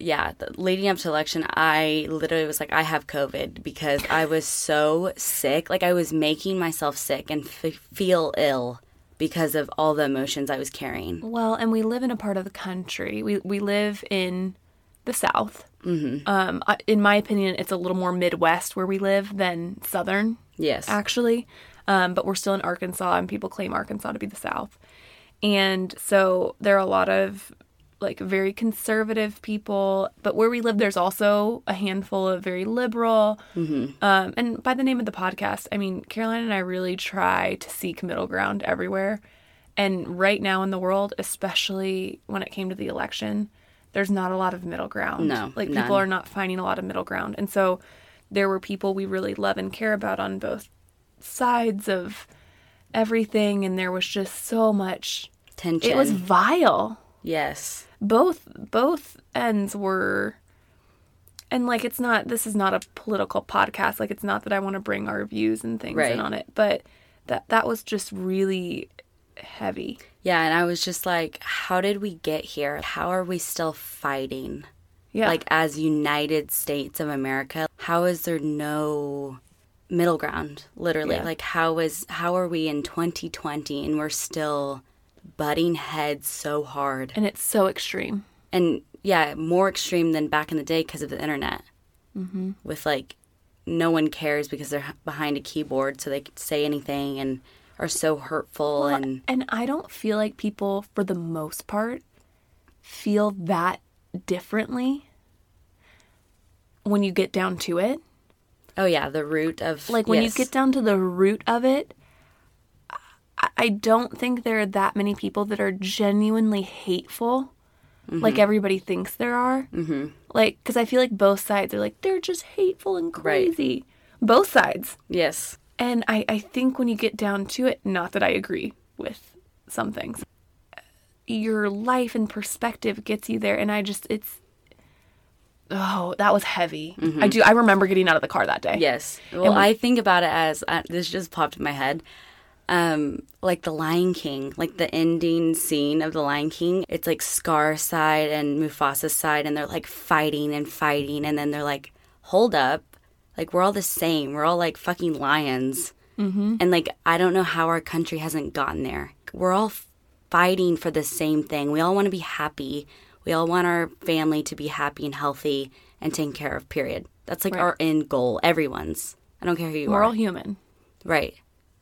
yeah, the, leading up to election, I literally was like, I have COVID because I was so sick. Like I was making myself sick and f- feel ill because of all the emotions I was carrying. Well, and we live in a part of the country. We we live in the South. Mm-hmm. Um, in my opinion, it's a little more Midwest where we live than Southern. Yes. actually. Um, but we're still in Arkansas, and people claim Arkansas to be the South. And so there are a lot of like very conservative people, but where we live, there's also a handful of very liberal. Um, and by the name of the podcast, I mean, Caroline and I really try to seek middle ground everywhere. And right now in the world, especially when it came to the election, there's not a lot of middle ground. No, like none. people are not finding a lot of middle ground. And so there were people we really love and care about on both sides of everything and there was just so much Tension. it was vile yes. Both both ends were and like it's not this is not a political podcast like it's not that i want to bring our views and things Right. in on it but that that was just really heavy Yeah, and I was just like, how did we get here? How are we still fighting? yeah Like as United States of America, how is there no middle ground? Literally. Yeah. Like how is how are we in 2020 and we're still butting heads so hard? and it's so extreme And yeah, more extreme than back in the day because of the internet. Mm-hmm. With like no one cares because they're behind a keyboard so they can say anything and are so hurtful and and i don't feel like people for the most part feel that differently when you get down to it oh yeah, the root of like when yes. you get down to the root of it I, don't think there are that many people that are genuinely hateful like Mm-hmm. everybody thinks there are mm-hmm. like because i feel like both sides are like they're just hateful and crazy both sides yes and I, I think when you get down to it not that i agree with some things your life and perspective gets you there and i just it's oh that was heavy i do i remember getting out of the car that day Yes. Well, I think about it as uh, this just popped in my head. Um, like the Lion King, like the ending scene of the Lion King. It's like Scar's side and Mufasa's side, and they're like fighting and fighting, and then they're like, "Hold up, like we're all the same. We're all like fucking lions." Mm-hmm. And like I don't know how our country hasn't gotten there. We're all fighting for the same thing. We all want to be happy. We all want our family to be happy and healthy and taken care of. Period. That's like Right. our end goal. Everyone's. I don't care who you are. we're are. all human right.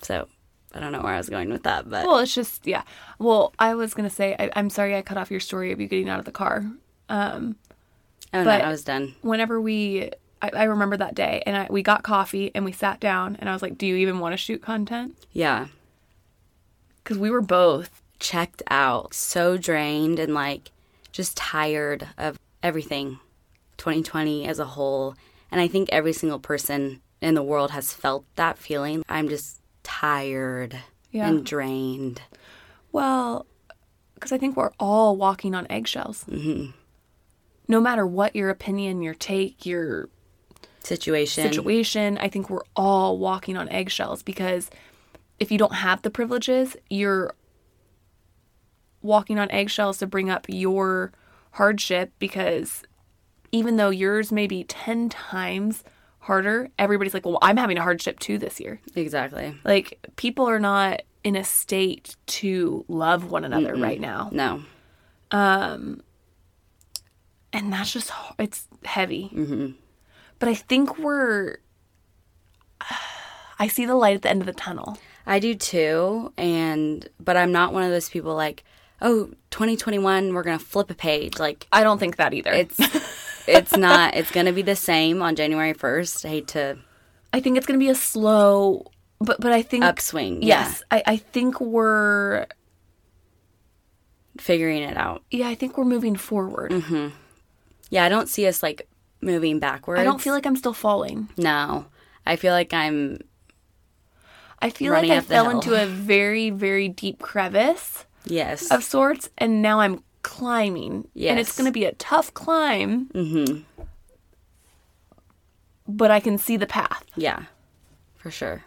So I don't know where I was going with that, but Well, it's just yeah. Well, I was gonna say I, I'm sorry I cut off your story of you getting out of the car. Um, oh no, I was done. whenever we, I, I remember that day, and I, we got coffee and we sat down, and I was like, "Do you even want to shoot content?" Yeah. Because we were both. Checked out, so drained and like just tired of everything. 2020 as a whole, and I think every single person in the world has felt that feeling. I'm just tired Yeah. and drained. Well, because I think we're all walking on eggshells. Mm-hmm. No matter what your opinion, your take, your Situation. situation, I think we're all walking on eggshells because if you don't have the privileges, you're walking on eggshells to bring up your hardship because even though yours may be 10 times harder, everybody's like, well, I'm having a hardship too this year. Exactly. Like, people are not in a state to love one another right now. No. Um, and that's just, it's heavy mm-hmm. but i think we're i see the light at the end of the tunnel I do too, and but I'm not one of those people like, oh, 2021, we're gonna flip a page. Like i don't think that either it's it's not. It's gonna be the same on January 1st. I hate to i think it's going to be a slow but but i think upswing. yes I, I think we're figuring it out. yeah i think we're moving forward Mm-hmm. Yeah, I don't see us like moving backwards. i don't feel like i'm still falling no. I feel like I'm i feel like i fell hill. into a very very deep crevice yes. of sorts and now i'm climbing and it's going to be a tough climb mm-hmm. but i can see the path yeah, for sure.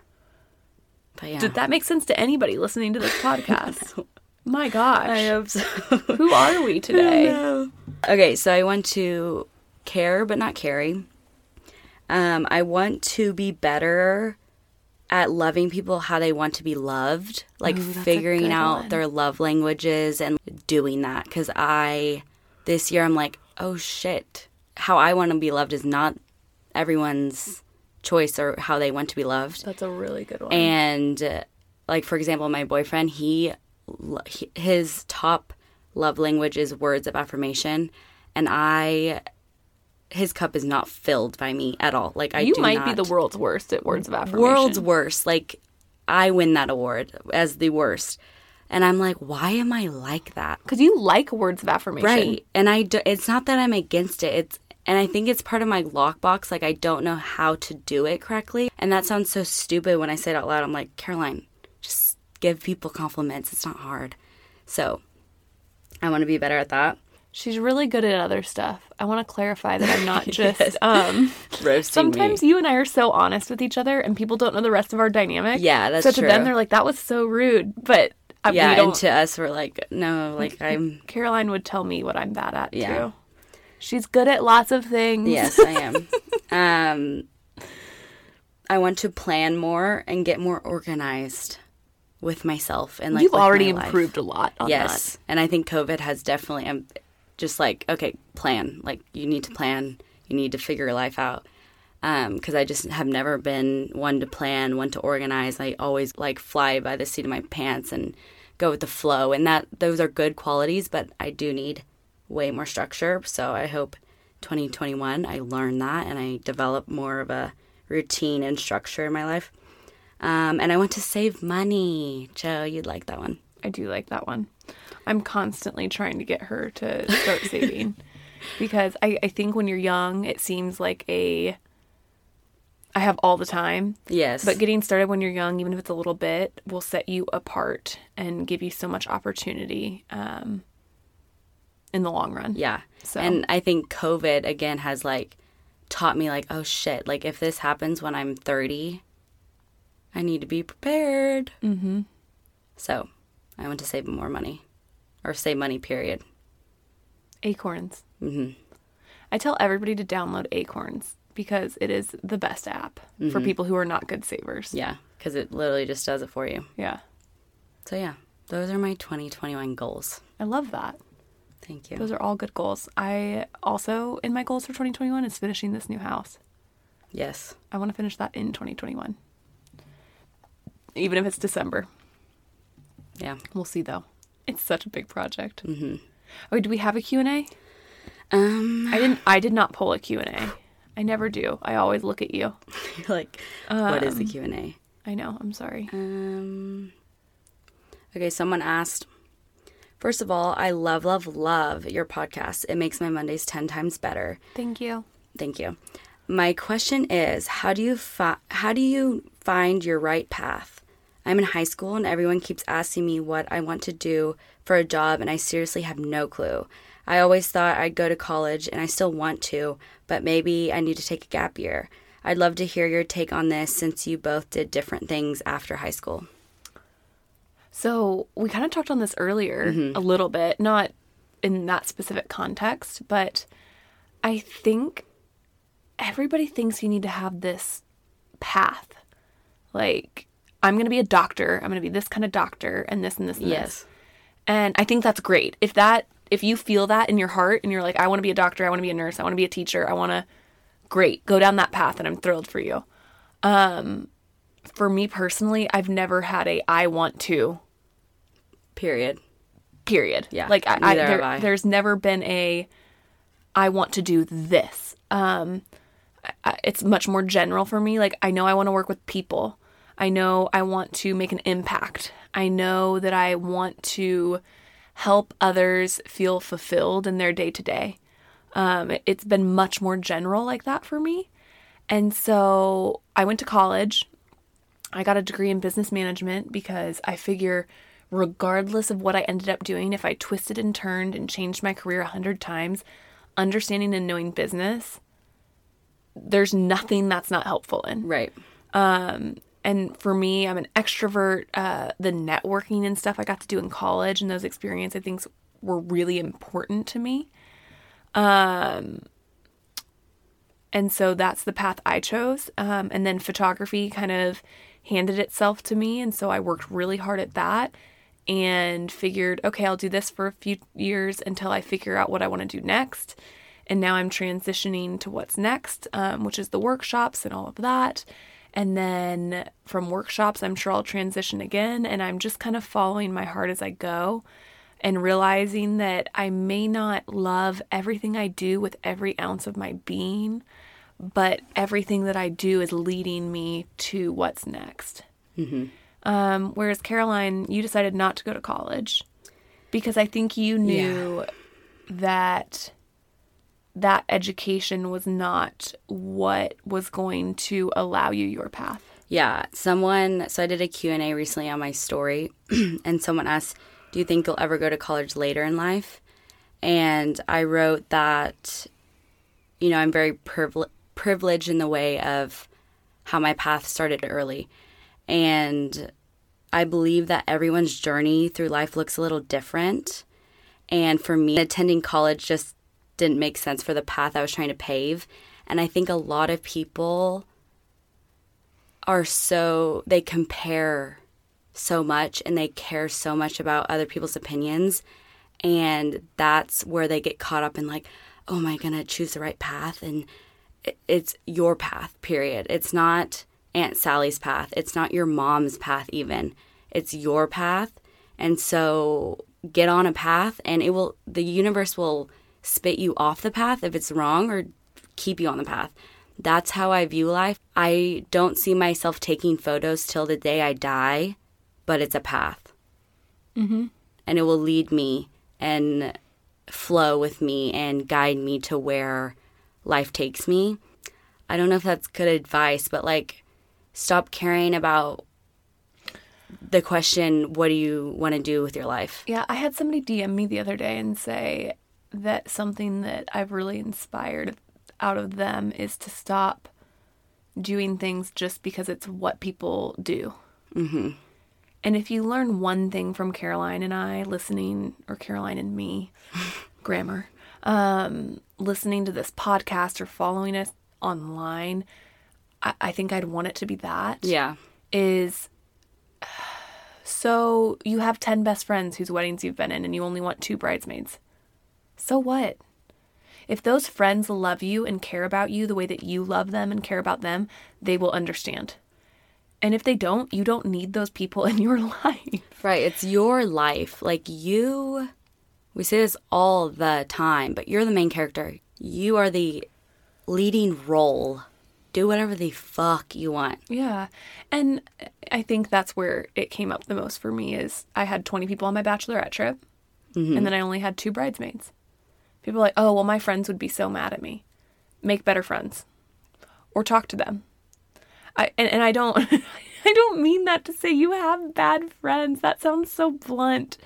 But yeah, Did that make sense to anybody listening to this podcast? My gosh. I hope so. Who are we today? Okay, so I want to care but not carry. Um, I want to be better at loving people how they want to be loved, like Ooh, figuring out one. their love languages and doing that. Because I, this year, I'm like, oh shit, how I want to be loved is not everyone's choice or how they want to be loved. That's a really good one. And uh, like for example, my boyfriend, he his top love language is words of affirmation, and I his cup is not filled by me at all. Like I you might be the world's worst at words of affirmation. world's worst. Like I win that award as the worst. And I'm like, why am I like that? Because you like words of affirmation. Right. And I do, it's not that I'm against it. It's and I think it's part of my lockbox. Like I don't know how to do it correctly. And that sounds so stupid when I say it out loud. I'm like, Caroline, just give people compliments. It's not hard. So I want to be better at that. She's really good at other stuff. I want to clarify that I'm not just um Roasting sometimes me. you and I are so honest with each other and people don't know the rest of our dynamic. Yeah, that's true. so to them they're like that was so rude, but I, Yeah, and to us, we're like, no, like I'm. Caroline would tell me what I'm bad at Yeah. too. She's good at lots of things. Yes, I am. um, I want to plan more and get more organized with myself and like You've already my life. improved a lot on Yes, and I think COVID has definitely um, just like okay, plan. Like you need to plan. You need to figure your life out. Because I just have never been one to plan, one to organize. I always like fly by the seat of my pants and go with the flow, and that those are good qualities. But I do need way more structure. So I hope 2021 I learn that and I develop more of a routine and structure in my life. Um, and I want to save money. Joe, you'd like that one. I do like that one. I'm constantly trying to get her to start saving because I, I think when you're young, it seems like a I have all the time. Yes. But getting started when you're young, even if it's a little bit, will set you apart and give you so much opportunity um, in the long run. Yeah. So- And I think COVID again has like taught me like, oh shit, like if this happens when I'm 30, I need to be prepared. Mm-hmm. So I want to save more money or save money, period. Acorns. Mm-hmm. I tell everybody to download Acorns because it is the best app for people who are not good savers. Yeah. Because it literally just does it for you. Yeah. So yeah, those are my 2021 goals. I love that. Thank you. Those are all good goals. I also, in my goals for 2021, is finishing this new house. yes. I want to finish that in 2021. Even if it's December. Yeah. We'll see though. It's such a big project. Mm-hmm. Oh, do we have a Q&A? Um, I didn't I did not pull a Q&A. I never do. I always look at you. like, what is the Um, Q&A? I know. I'm sorry. Um, okay, someone asked. First of all, I love, love, love your podcast. It makes my Mondays 10 times better. Thank you. Thank you. My question is, how do you fi- how do you find your right path? I'm in high school and everyone keeps asking me what I want to do for a job and I seriously have no clue. I always thought I'd go to college and I still want to, but maybe I need to take a gap year. I'd love to hear your take on this since you both did different things after high school. So we kind of talked on this earlier mm-hmm. a little bit, not in that specific context, but I think everybody thinks you need to have this path. Like, I'm going to be a doctor. I'm going to be this kind of doctor and this and this and Yes. this. And I think that's great. If that, if you feel that in your heart and you're like, I want to be a doctor, I want to be a nurse, I want to be a teacher, I want to, great, go down that path and I'm thrilled for you. Um, for me personally, I've never had a I want to Period. period. Yeah, Like I, I, there, I. there's never been a I want to do this. Um I- I, it's much more general for me. Like I know I want to work with people. I know I want to make an impact. I know that I want to help others feel fulfilled in their day to day. Um, it- It's been much more general like that for me. And so I went to college. I got a degree in business management because I figure, regardless of what I ended up doing, if I twisted and turned and changed my career a hundred times, understanding and knowing business, there's nothing that's not helpful in. Right. And for me, I'm an extrovert. Uh, the networking and stuff I got to do in college and those experiences, I think, were really important to me. Um, and so that's the path I chose. Um, and then photography kind of handed itself to me. And so I worked really hard at that and figured, okay, I'll do this for a few years until I figure out what I want to do next. And now I'm transitioning to what's next, um, which is the workshops and all of that. And then from workshops, I'm sure I'll transition again. And I'm just kind of following my heart as I go and realizing that I may not love everything I do with every ounce of my being, but everything that I do is leading me to what's next. Um, whereas Caroline, you decided not to go to college because I think you knew that that education was not what was going to allow you your path. Yeah, someone. So I did a Q and A recently on my story, and someone asked, "Do you think you'll ever go to college later in life?" And I wrote that, you know, I'm very privile- privileged in the way of how my path started early. And I believe that everyone's journey through life looks a little different. And for me, attending college just didn't make sense for the path I was trying to pave. And I think a lot of people are so, they compare so much and they care so much about other people's opinions. And that's where they get caught up in, like, oh, am I going to choose the right path? And it's your path, period. It's not Aunt Sally's path. It's not your mom's path, even. It's your path. And so get on a path, and it will, the universe will spit you off the path if it's wrong or keep you on the path. That's how I view life. I don't see myself taking photos till the day I die, but it's a path. Mm-hmm. And it will lead me and flow with me and guide me to where life takes me. I don't know if that's good advice, but like, stop caring about the question, what do you want to do with your life? Yeah, I had somebody DM me the other day and say that something that I've really inspired out of them is to stop doing things just because it's what people do. Mm-hmm. And if you learn one thing from Caroline and I listening, or Caroline and me, grammar, um, listening to this podcast or following us online, I, I think I'd want it to be that. Yeah. Is so you have 10 best friends whose weddings you've been in and you only want two bridesmaids. So what? If those friends love you and care about you the way that you love them and care about them, they will understand. And if they don't, you don't need those people in your life. Right. It's your life. Like you, we say this all the time, but you're the main character. You are the leading role. Do whatever the fuck you want. Yeah. And I think that's where it came up the most for me is I had 20 people on my bachelorette trip mm-hmm. and then I only had two bridesmaids. People are like, "Oh, well my friends would be so mad at me." Make better friends or talk to them. I and, and I don't I don't mean that to say you have bad friends. That sounds so blunt.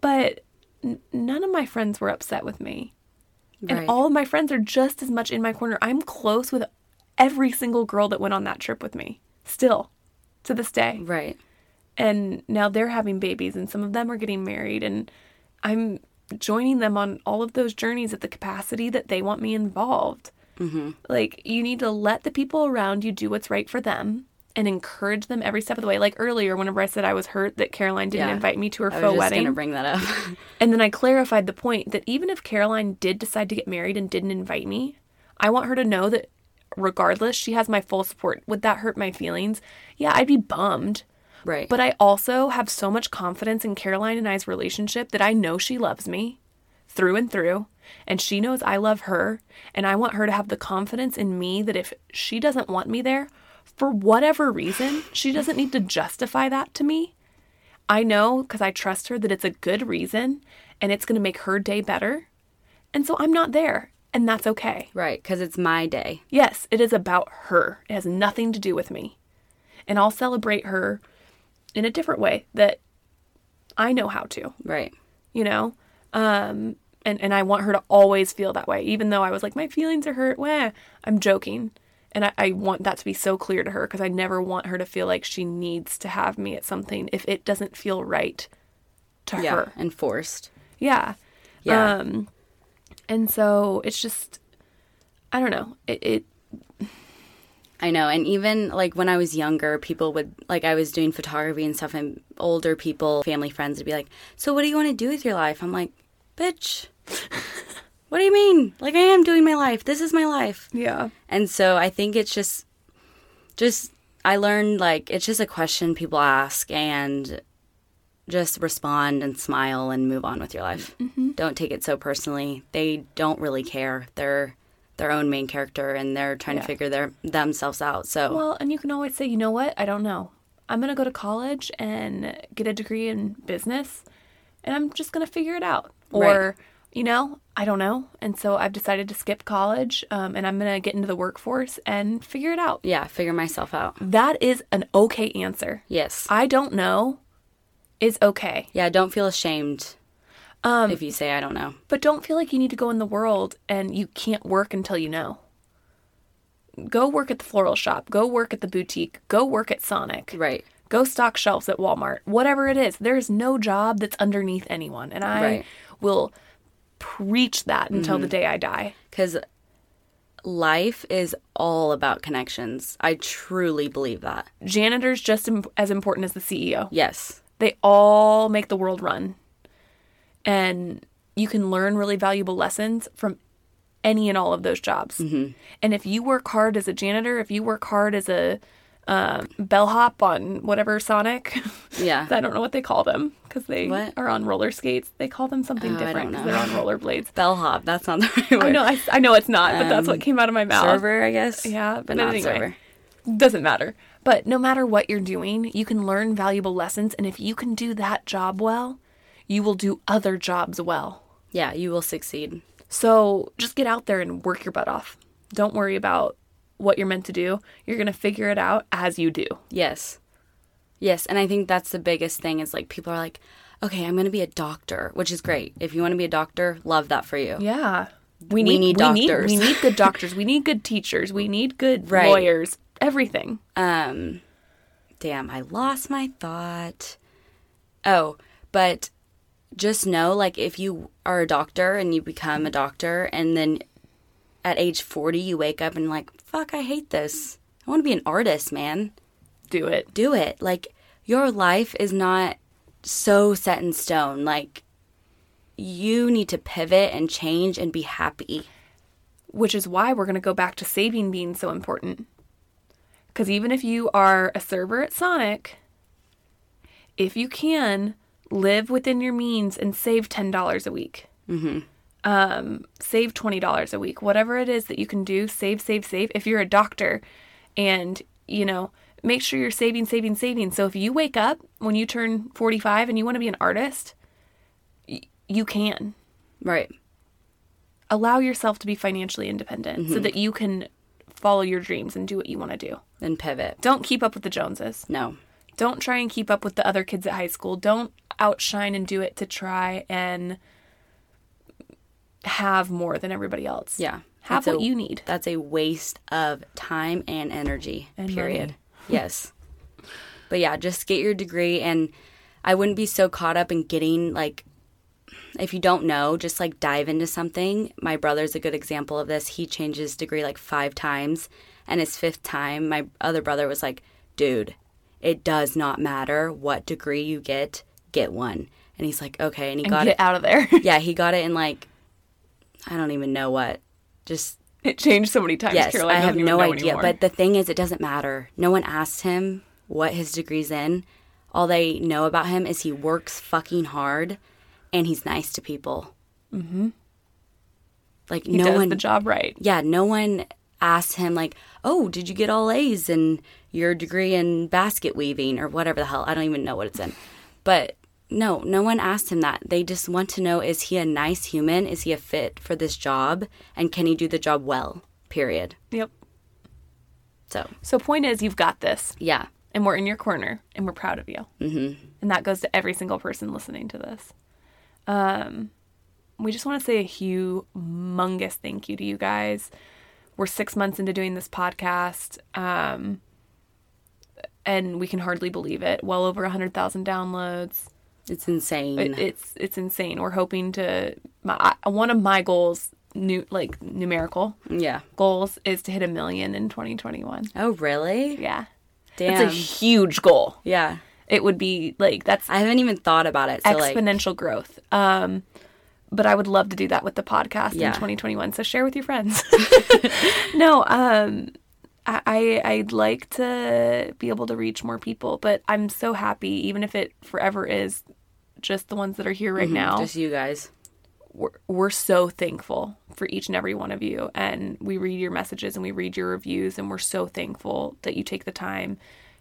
But n- none of my friends were upset with me. Right. And all of my friends are just as much in my corner. I'm close with every single girl that went on that trip with me. Still to this day. Right. And now they're having babies and some of them are getting married and I'm joining them on all of those journeys at the capacity that they want me involved. Mm-hmm. Like, you need to let the people around you do what's right for them and encourage them every step of the way. Like earlier, whenever I said I was hurt that Caroline didn't Yeah. invite me to her I was faux wedding. gonna bring that up. And then I clarified the point that even if Caroline did decide to get married and didn't invite me, I want her to know that regardless, she has my full support. Would that hurt my feelings? Yeah, I'd be bummed. Right. But I also have so much confidence in Caroline and I's relationship that I know she loves me through and through. And she knows I love her. And I want her to have the confidence in me that if she doesn't want me there, for whatever reason, she doesn't need to justify that to me. I know because I trust her that it's a good reason and it's going to make her day better. And so I'm not there. And that's okay. right. Because it's my day. Yes, it is about her. It has nothing to do with me. And I'll celebrate her in a different way that I know how to, Right. you know? Um and and I want her to always feel that way even though I was like my feelings are hurt. Wah. I'm joking. And I, I want that to be so clear to her because I never want her to feel like she needs to have me at something if it doesn't feel right to Yeah. her. And forced. Yeah. Yeah. Um, and so it's just, I don't know. It, it I know. And even like when I was younger, people would, like, I was doing photography and stuff, and older people, family friends would be like, So, what do you want to do with your life? I'm like, Bitch, what do you mean? Like, I am doing my life. This is my life. yeah. And so I think it's just, just, I learned like it's just a question people ask and just respond and smile and move on with your life. Mm-hmm. Don't take it so personally. They don't really care. They're their own main character and they're trying Yeah. to figure their themselves out. So Well, and you can always say, you know what? I don't know. I'm going to go to college and get a degree in business and I'm just going to figure it out. Or, Right. you know, I don't know. And so I've decided to skip college um, and I'm going to get into the workforce and figure it out. yeah, figure myself out. That is an okay answer. Yes. I don't know is okay. Yeah, don't feel ashamed. Um, if you say I don't know. But don't feel like you need to go in the world and you can't work until you know. Go work at the floral shop. Go work at the boutique. Go work at Sonic. Right. Go stock shelves at Walmart. Whatever it is, there is no job that's underneath anyone. And I Right. will preach that until the day I die. Because life is all about connections. I truly believe that. Janitor's just as important as the CEO. Yes. They all make the world run. And you can learn really valuable lessons from any and all of those jobs. And if you work hard as a janitor, if you work hard as a um, bellhop on whatever Sonic, Yeah. I don't know what they call them because they What? are on roller skates. They call them something Oh, different because they're on rollerblades. Bellhop. That's not the right word. I know, I, I know it's not, but that's what came out of my mouth. Server, I guess. Yeah, But but not anyway. server. Doesn't matter. But no matter what you're doing, you can learn valuable lessons. And if you can do that job well, you will do other jobs well. Yeah, you will succeed. So just get out there and work your butt off. Don't worry about what you're meant to do. You're going to figure it out as you do. Yes. Yes, and I think that's the biggest thing is like people are like, okay, I'm going to be a doctor, which is great. If you want to be a doctor, love that for you. Yeah. We We need, need we need, doctors. we need good doctors. We need good teachers. We need good Right. lawyers. Everything. Um, damn, I lost my thought. Oh, but just know, like, if you are a doctor and you become a doctor, and then at age 40 you wake up and like, fuck, I hate this. I want to be an artist, man. Do it. Do it. Like, your life is not so set in stone. Like, you need to pivot and change and be happy. which is why we're going to go back to saving being so important. Because even if you are a server at Sonic, if you can live within your means and save $10 a week, um, save $20 a week, whatever it is that you can do, save, save, save. If you're a doctor and, you know, make sure you're saving, saving, saving. So if you wake up when you turn 45 and you want to be an artist, y- you can Right. allow yourself to be financially independent so that you can follow your dreams and do what you want to do. And pivot. Don't keep up with the Joneses. No. Don't try and keep up with the other kids at high school. Don't outshine and do it to try and have more than everybody else. Yeah. Have what a- you need. That's a waste of time and energy. And period. yes. But yeah, just get your degree and I wouldn't be so caught up in getting like if you don't know, just like dive into something. My brother's a good example of this. He changed his degree like 5 times and his fifth time my other brother was like, "Dude, it does not matter what degree you get, get one." And he's like, "Okay." And he And got get it. out of there. Yeah, he got it in like I don't even know what. Just it changed so many times. Yes, Caroline I have no idea. anymore. But the thing is, it doesn't matter. No one asked him what his degree's in. All they know about him is he works fucking hard and he's nice to people. Mm-hmm. Like he no does one, the job right. yeah, no one asked him like, "Oh, did you get all A's in your degree in basket weaving or whatever the hell? I don't even know what it's in." But no, no one asked him that. They just want to know is he a nice human? Is he a fit for this job? And can he do the job well? Period. Yep. So, So point is, you've got this, yeah. and we're in your corner, and we're proud of you. Mm-hmm. And that goes to every single person listening to this. Um, we just want to say a humongous thank you to you guys. We're six months into doing this podcast, um, and we can hardly believe it. Well over a hundred thousand downloads. It's insane. It, it's it's insane. We're hoping to. My I- one of my goals, new like numerical yeah. goals, is to hit a million in 2021. Oh, really? Yeah, Damn. that's a huge goal. yeah. It would be like that's I haven't even thought about it. So, like, exponential growth. Um, but I would love to do that with the podcast Yeah. in 2021. So share with your friends. no, um, I I'd like to be able to reach more people, but I'm so happy, even if it forever is just the ones that are here right now. Mm-hmm. just you guys. we're, we're so thankful for each and every one of you and we read your messages and we read your reviews and we're so thankful that you take the time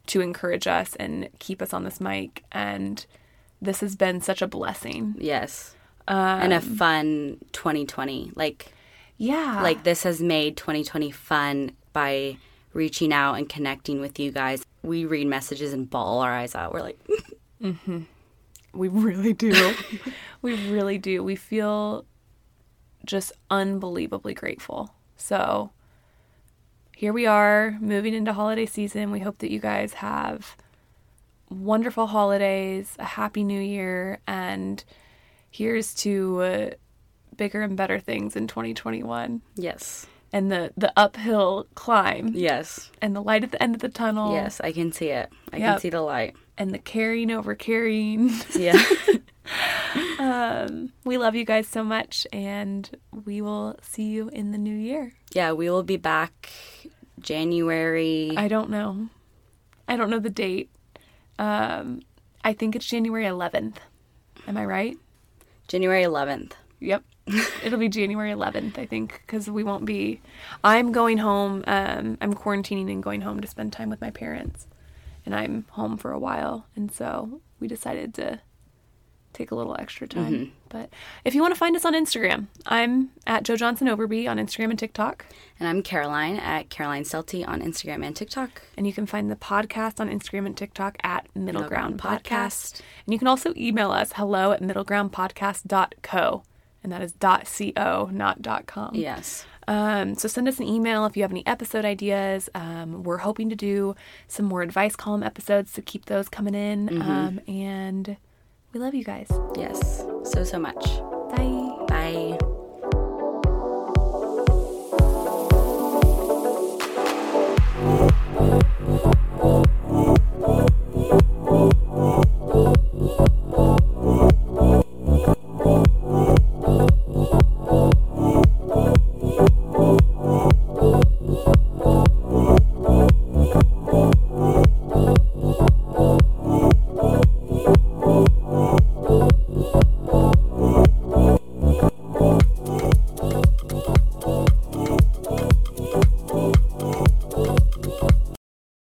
to encourage us and keep us on this mic and this has been such a blessing Yes. and Um, a fun 2020. Like, yeah like this has made 2020 fun by reaching out and connecting with you guys. We read messages and bawl our eyes out. We're like, We really do. we really do. We feel just unbelievably grateful. So here we are moving into holiday season. We hope that you guys have wonderful holidays, a happy new year, and here's to uh, bigger and better things in 2021 Yes. and the the uphill climb Yes. and the light at the end of the tunnel Yes, I can see it. I Yep. can see the light. And the caring over caring. Yeah. um, we love you guys so much and we will see you in the new year. yeah, we will be back January. I don't know. I don't know the date. Um, I think it's January 11th. Am I right? January 11th. Yep. It'll be January 11th, I think, because we won't be. I'm going home. Um, I'm quarantining and going home to spend time with my parents. And I'm home for a while. And so we decided to take a little extra time. Mm-hmm. But if you want to find us on Instagram, I'm at Joe Johnson Overby on Instagram and TikTok. And I'm Caroline at Caroline Selty on Instagram and TikTok. And you can find the podcast on Instagram and TikTok at Middle, Middle Ground, Ground Podcast. Podcast. And you can also email us hello at middlegroundpodcast.co. And that is dot .co, not dot .com. Yes. Um, so send us an email if you have any episode ideas. Um, we're hoping to do some more advice column episodes, so keep those coming in. Um, and we love you guys. Yes. So, so much.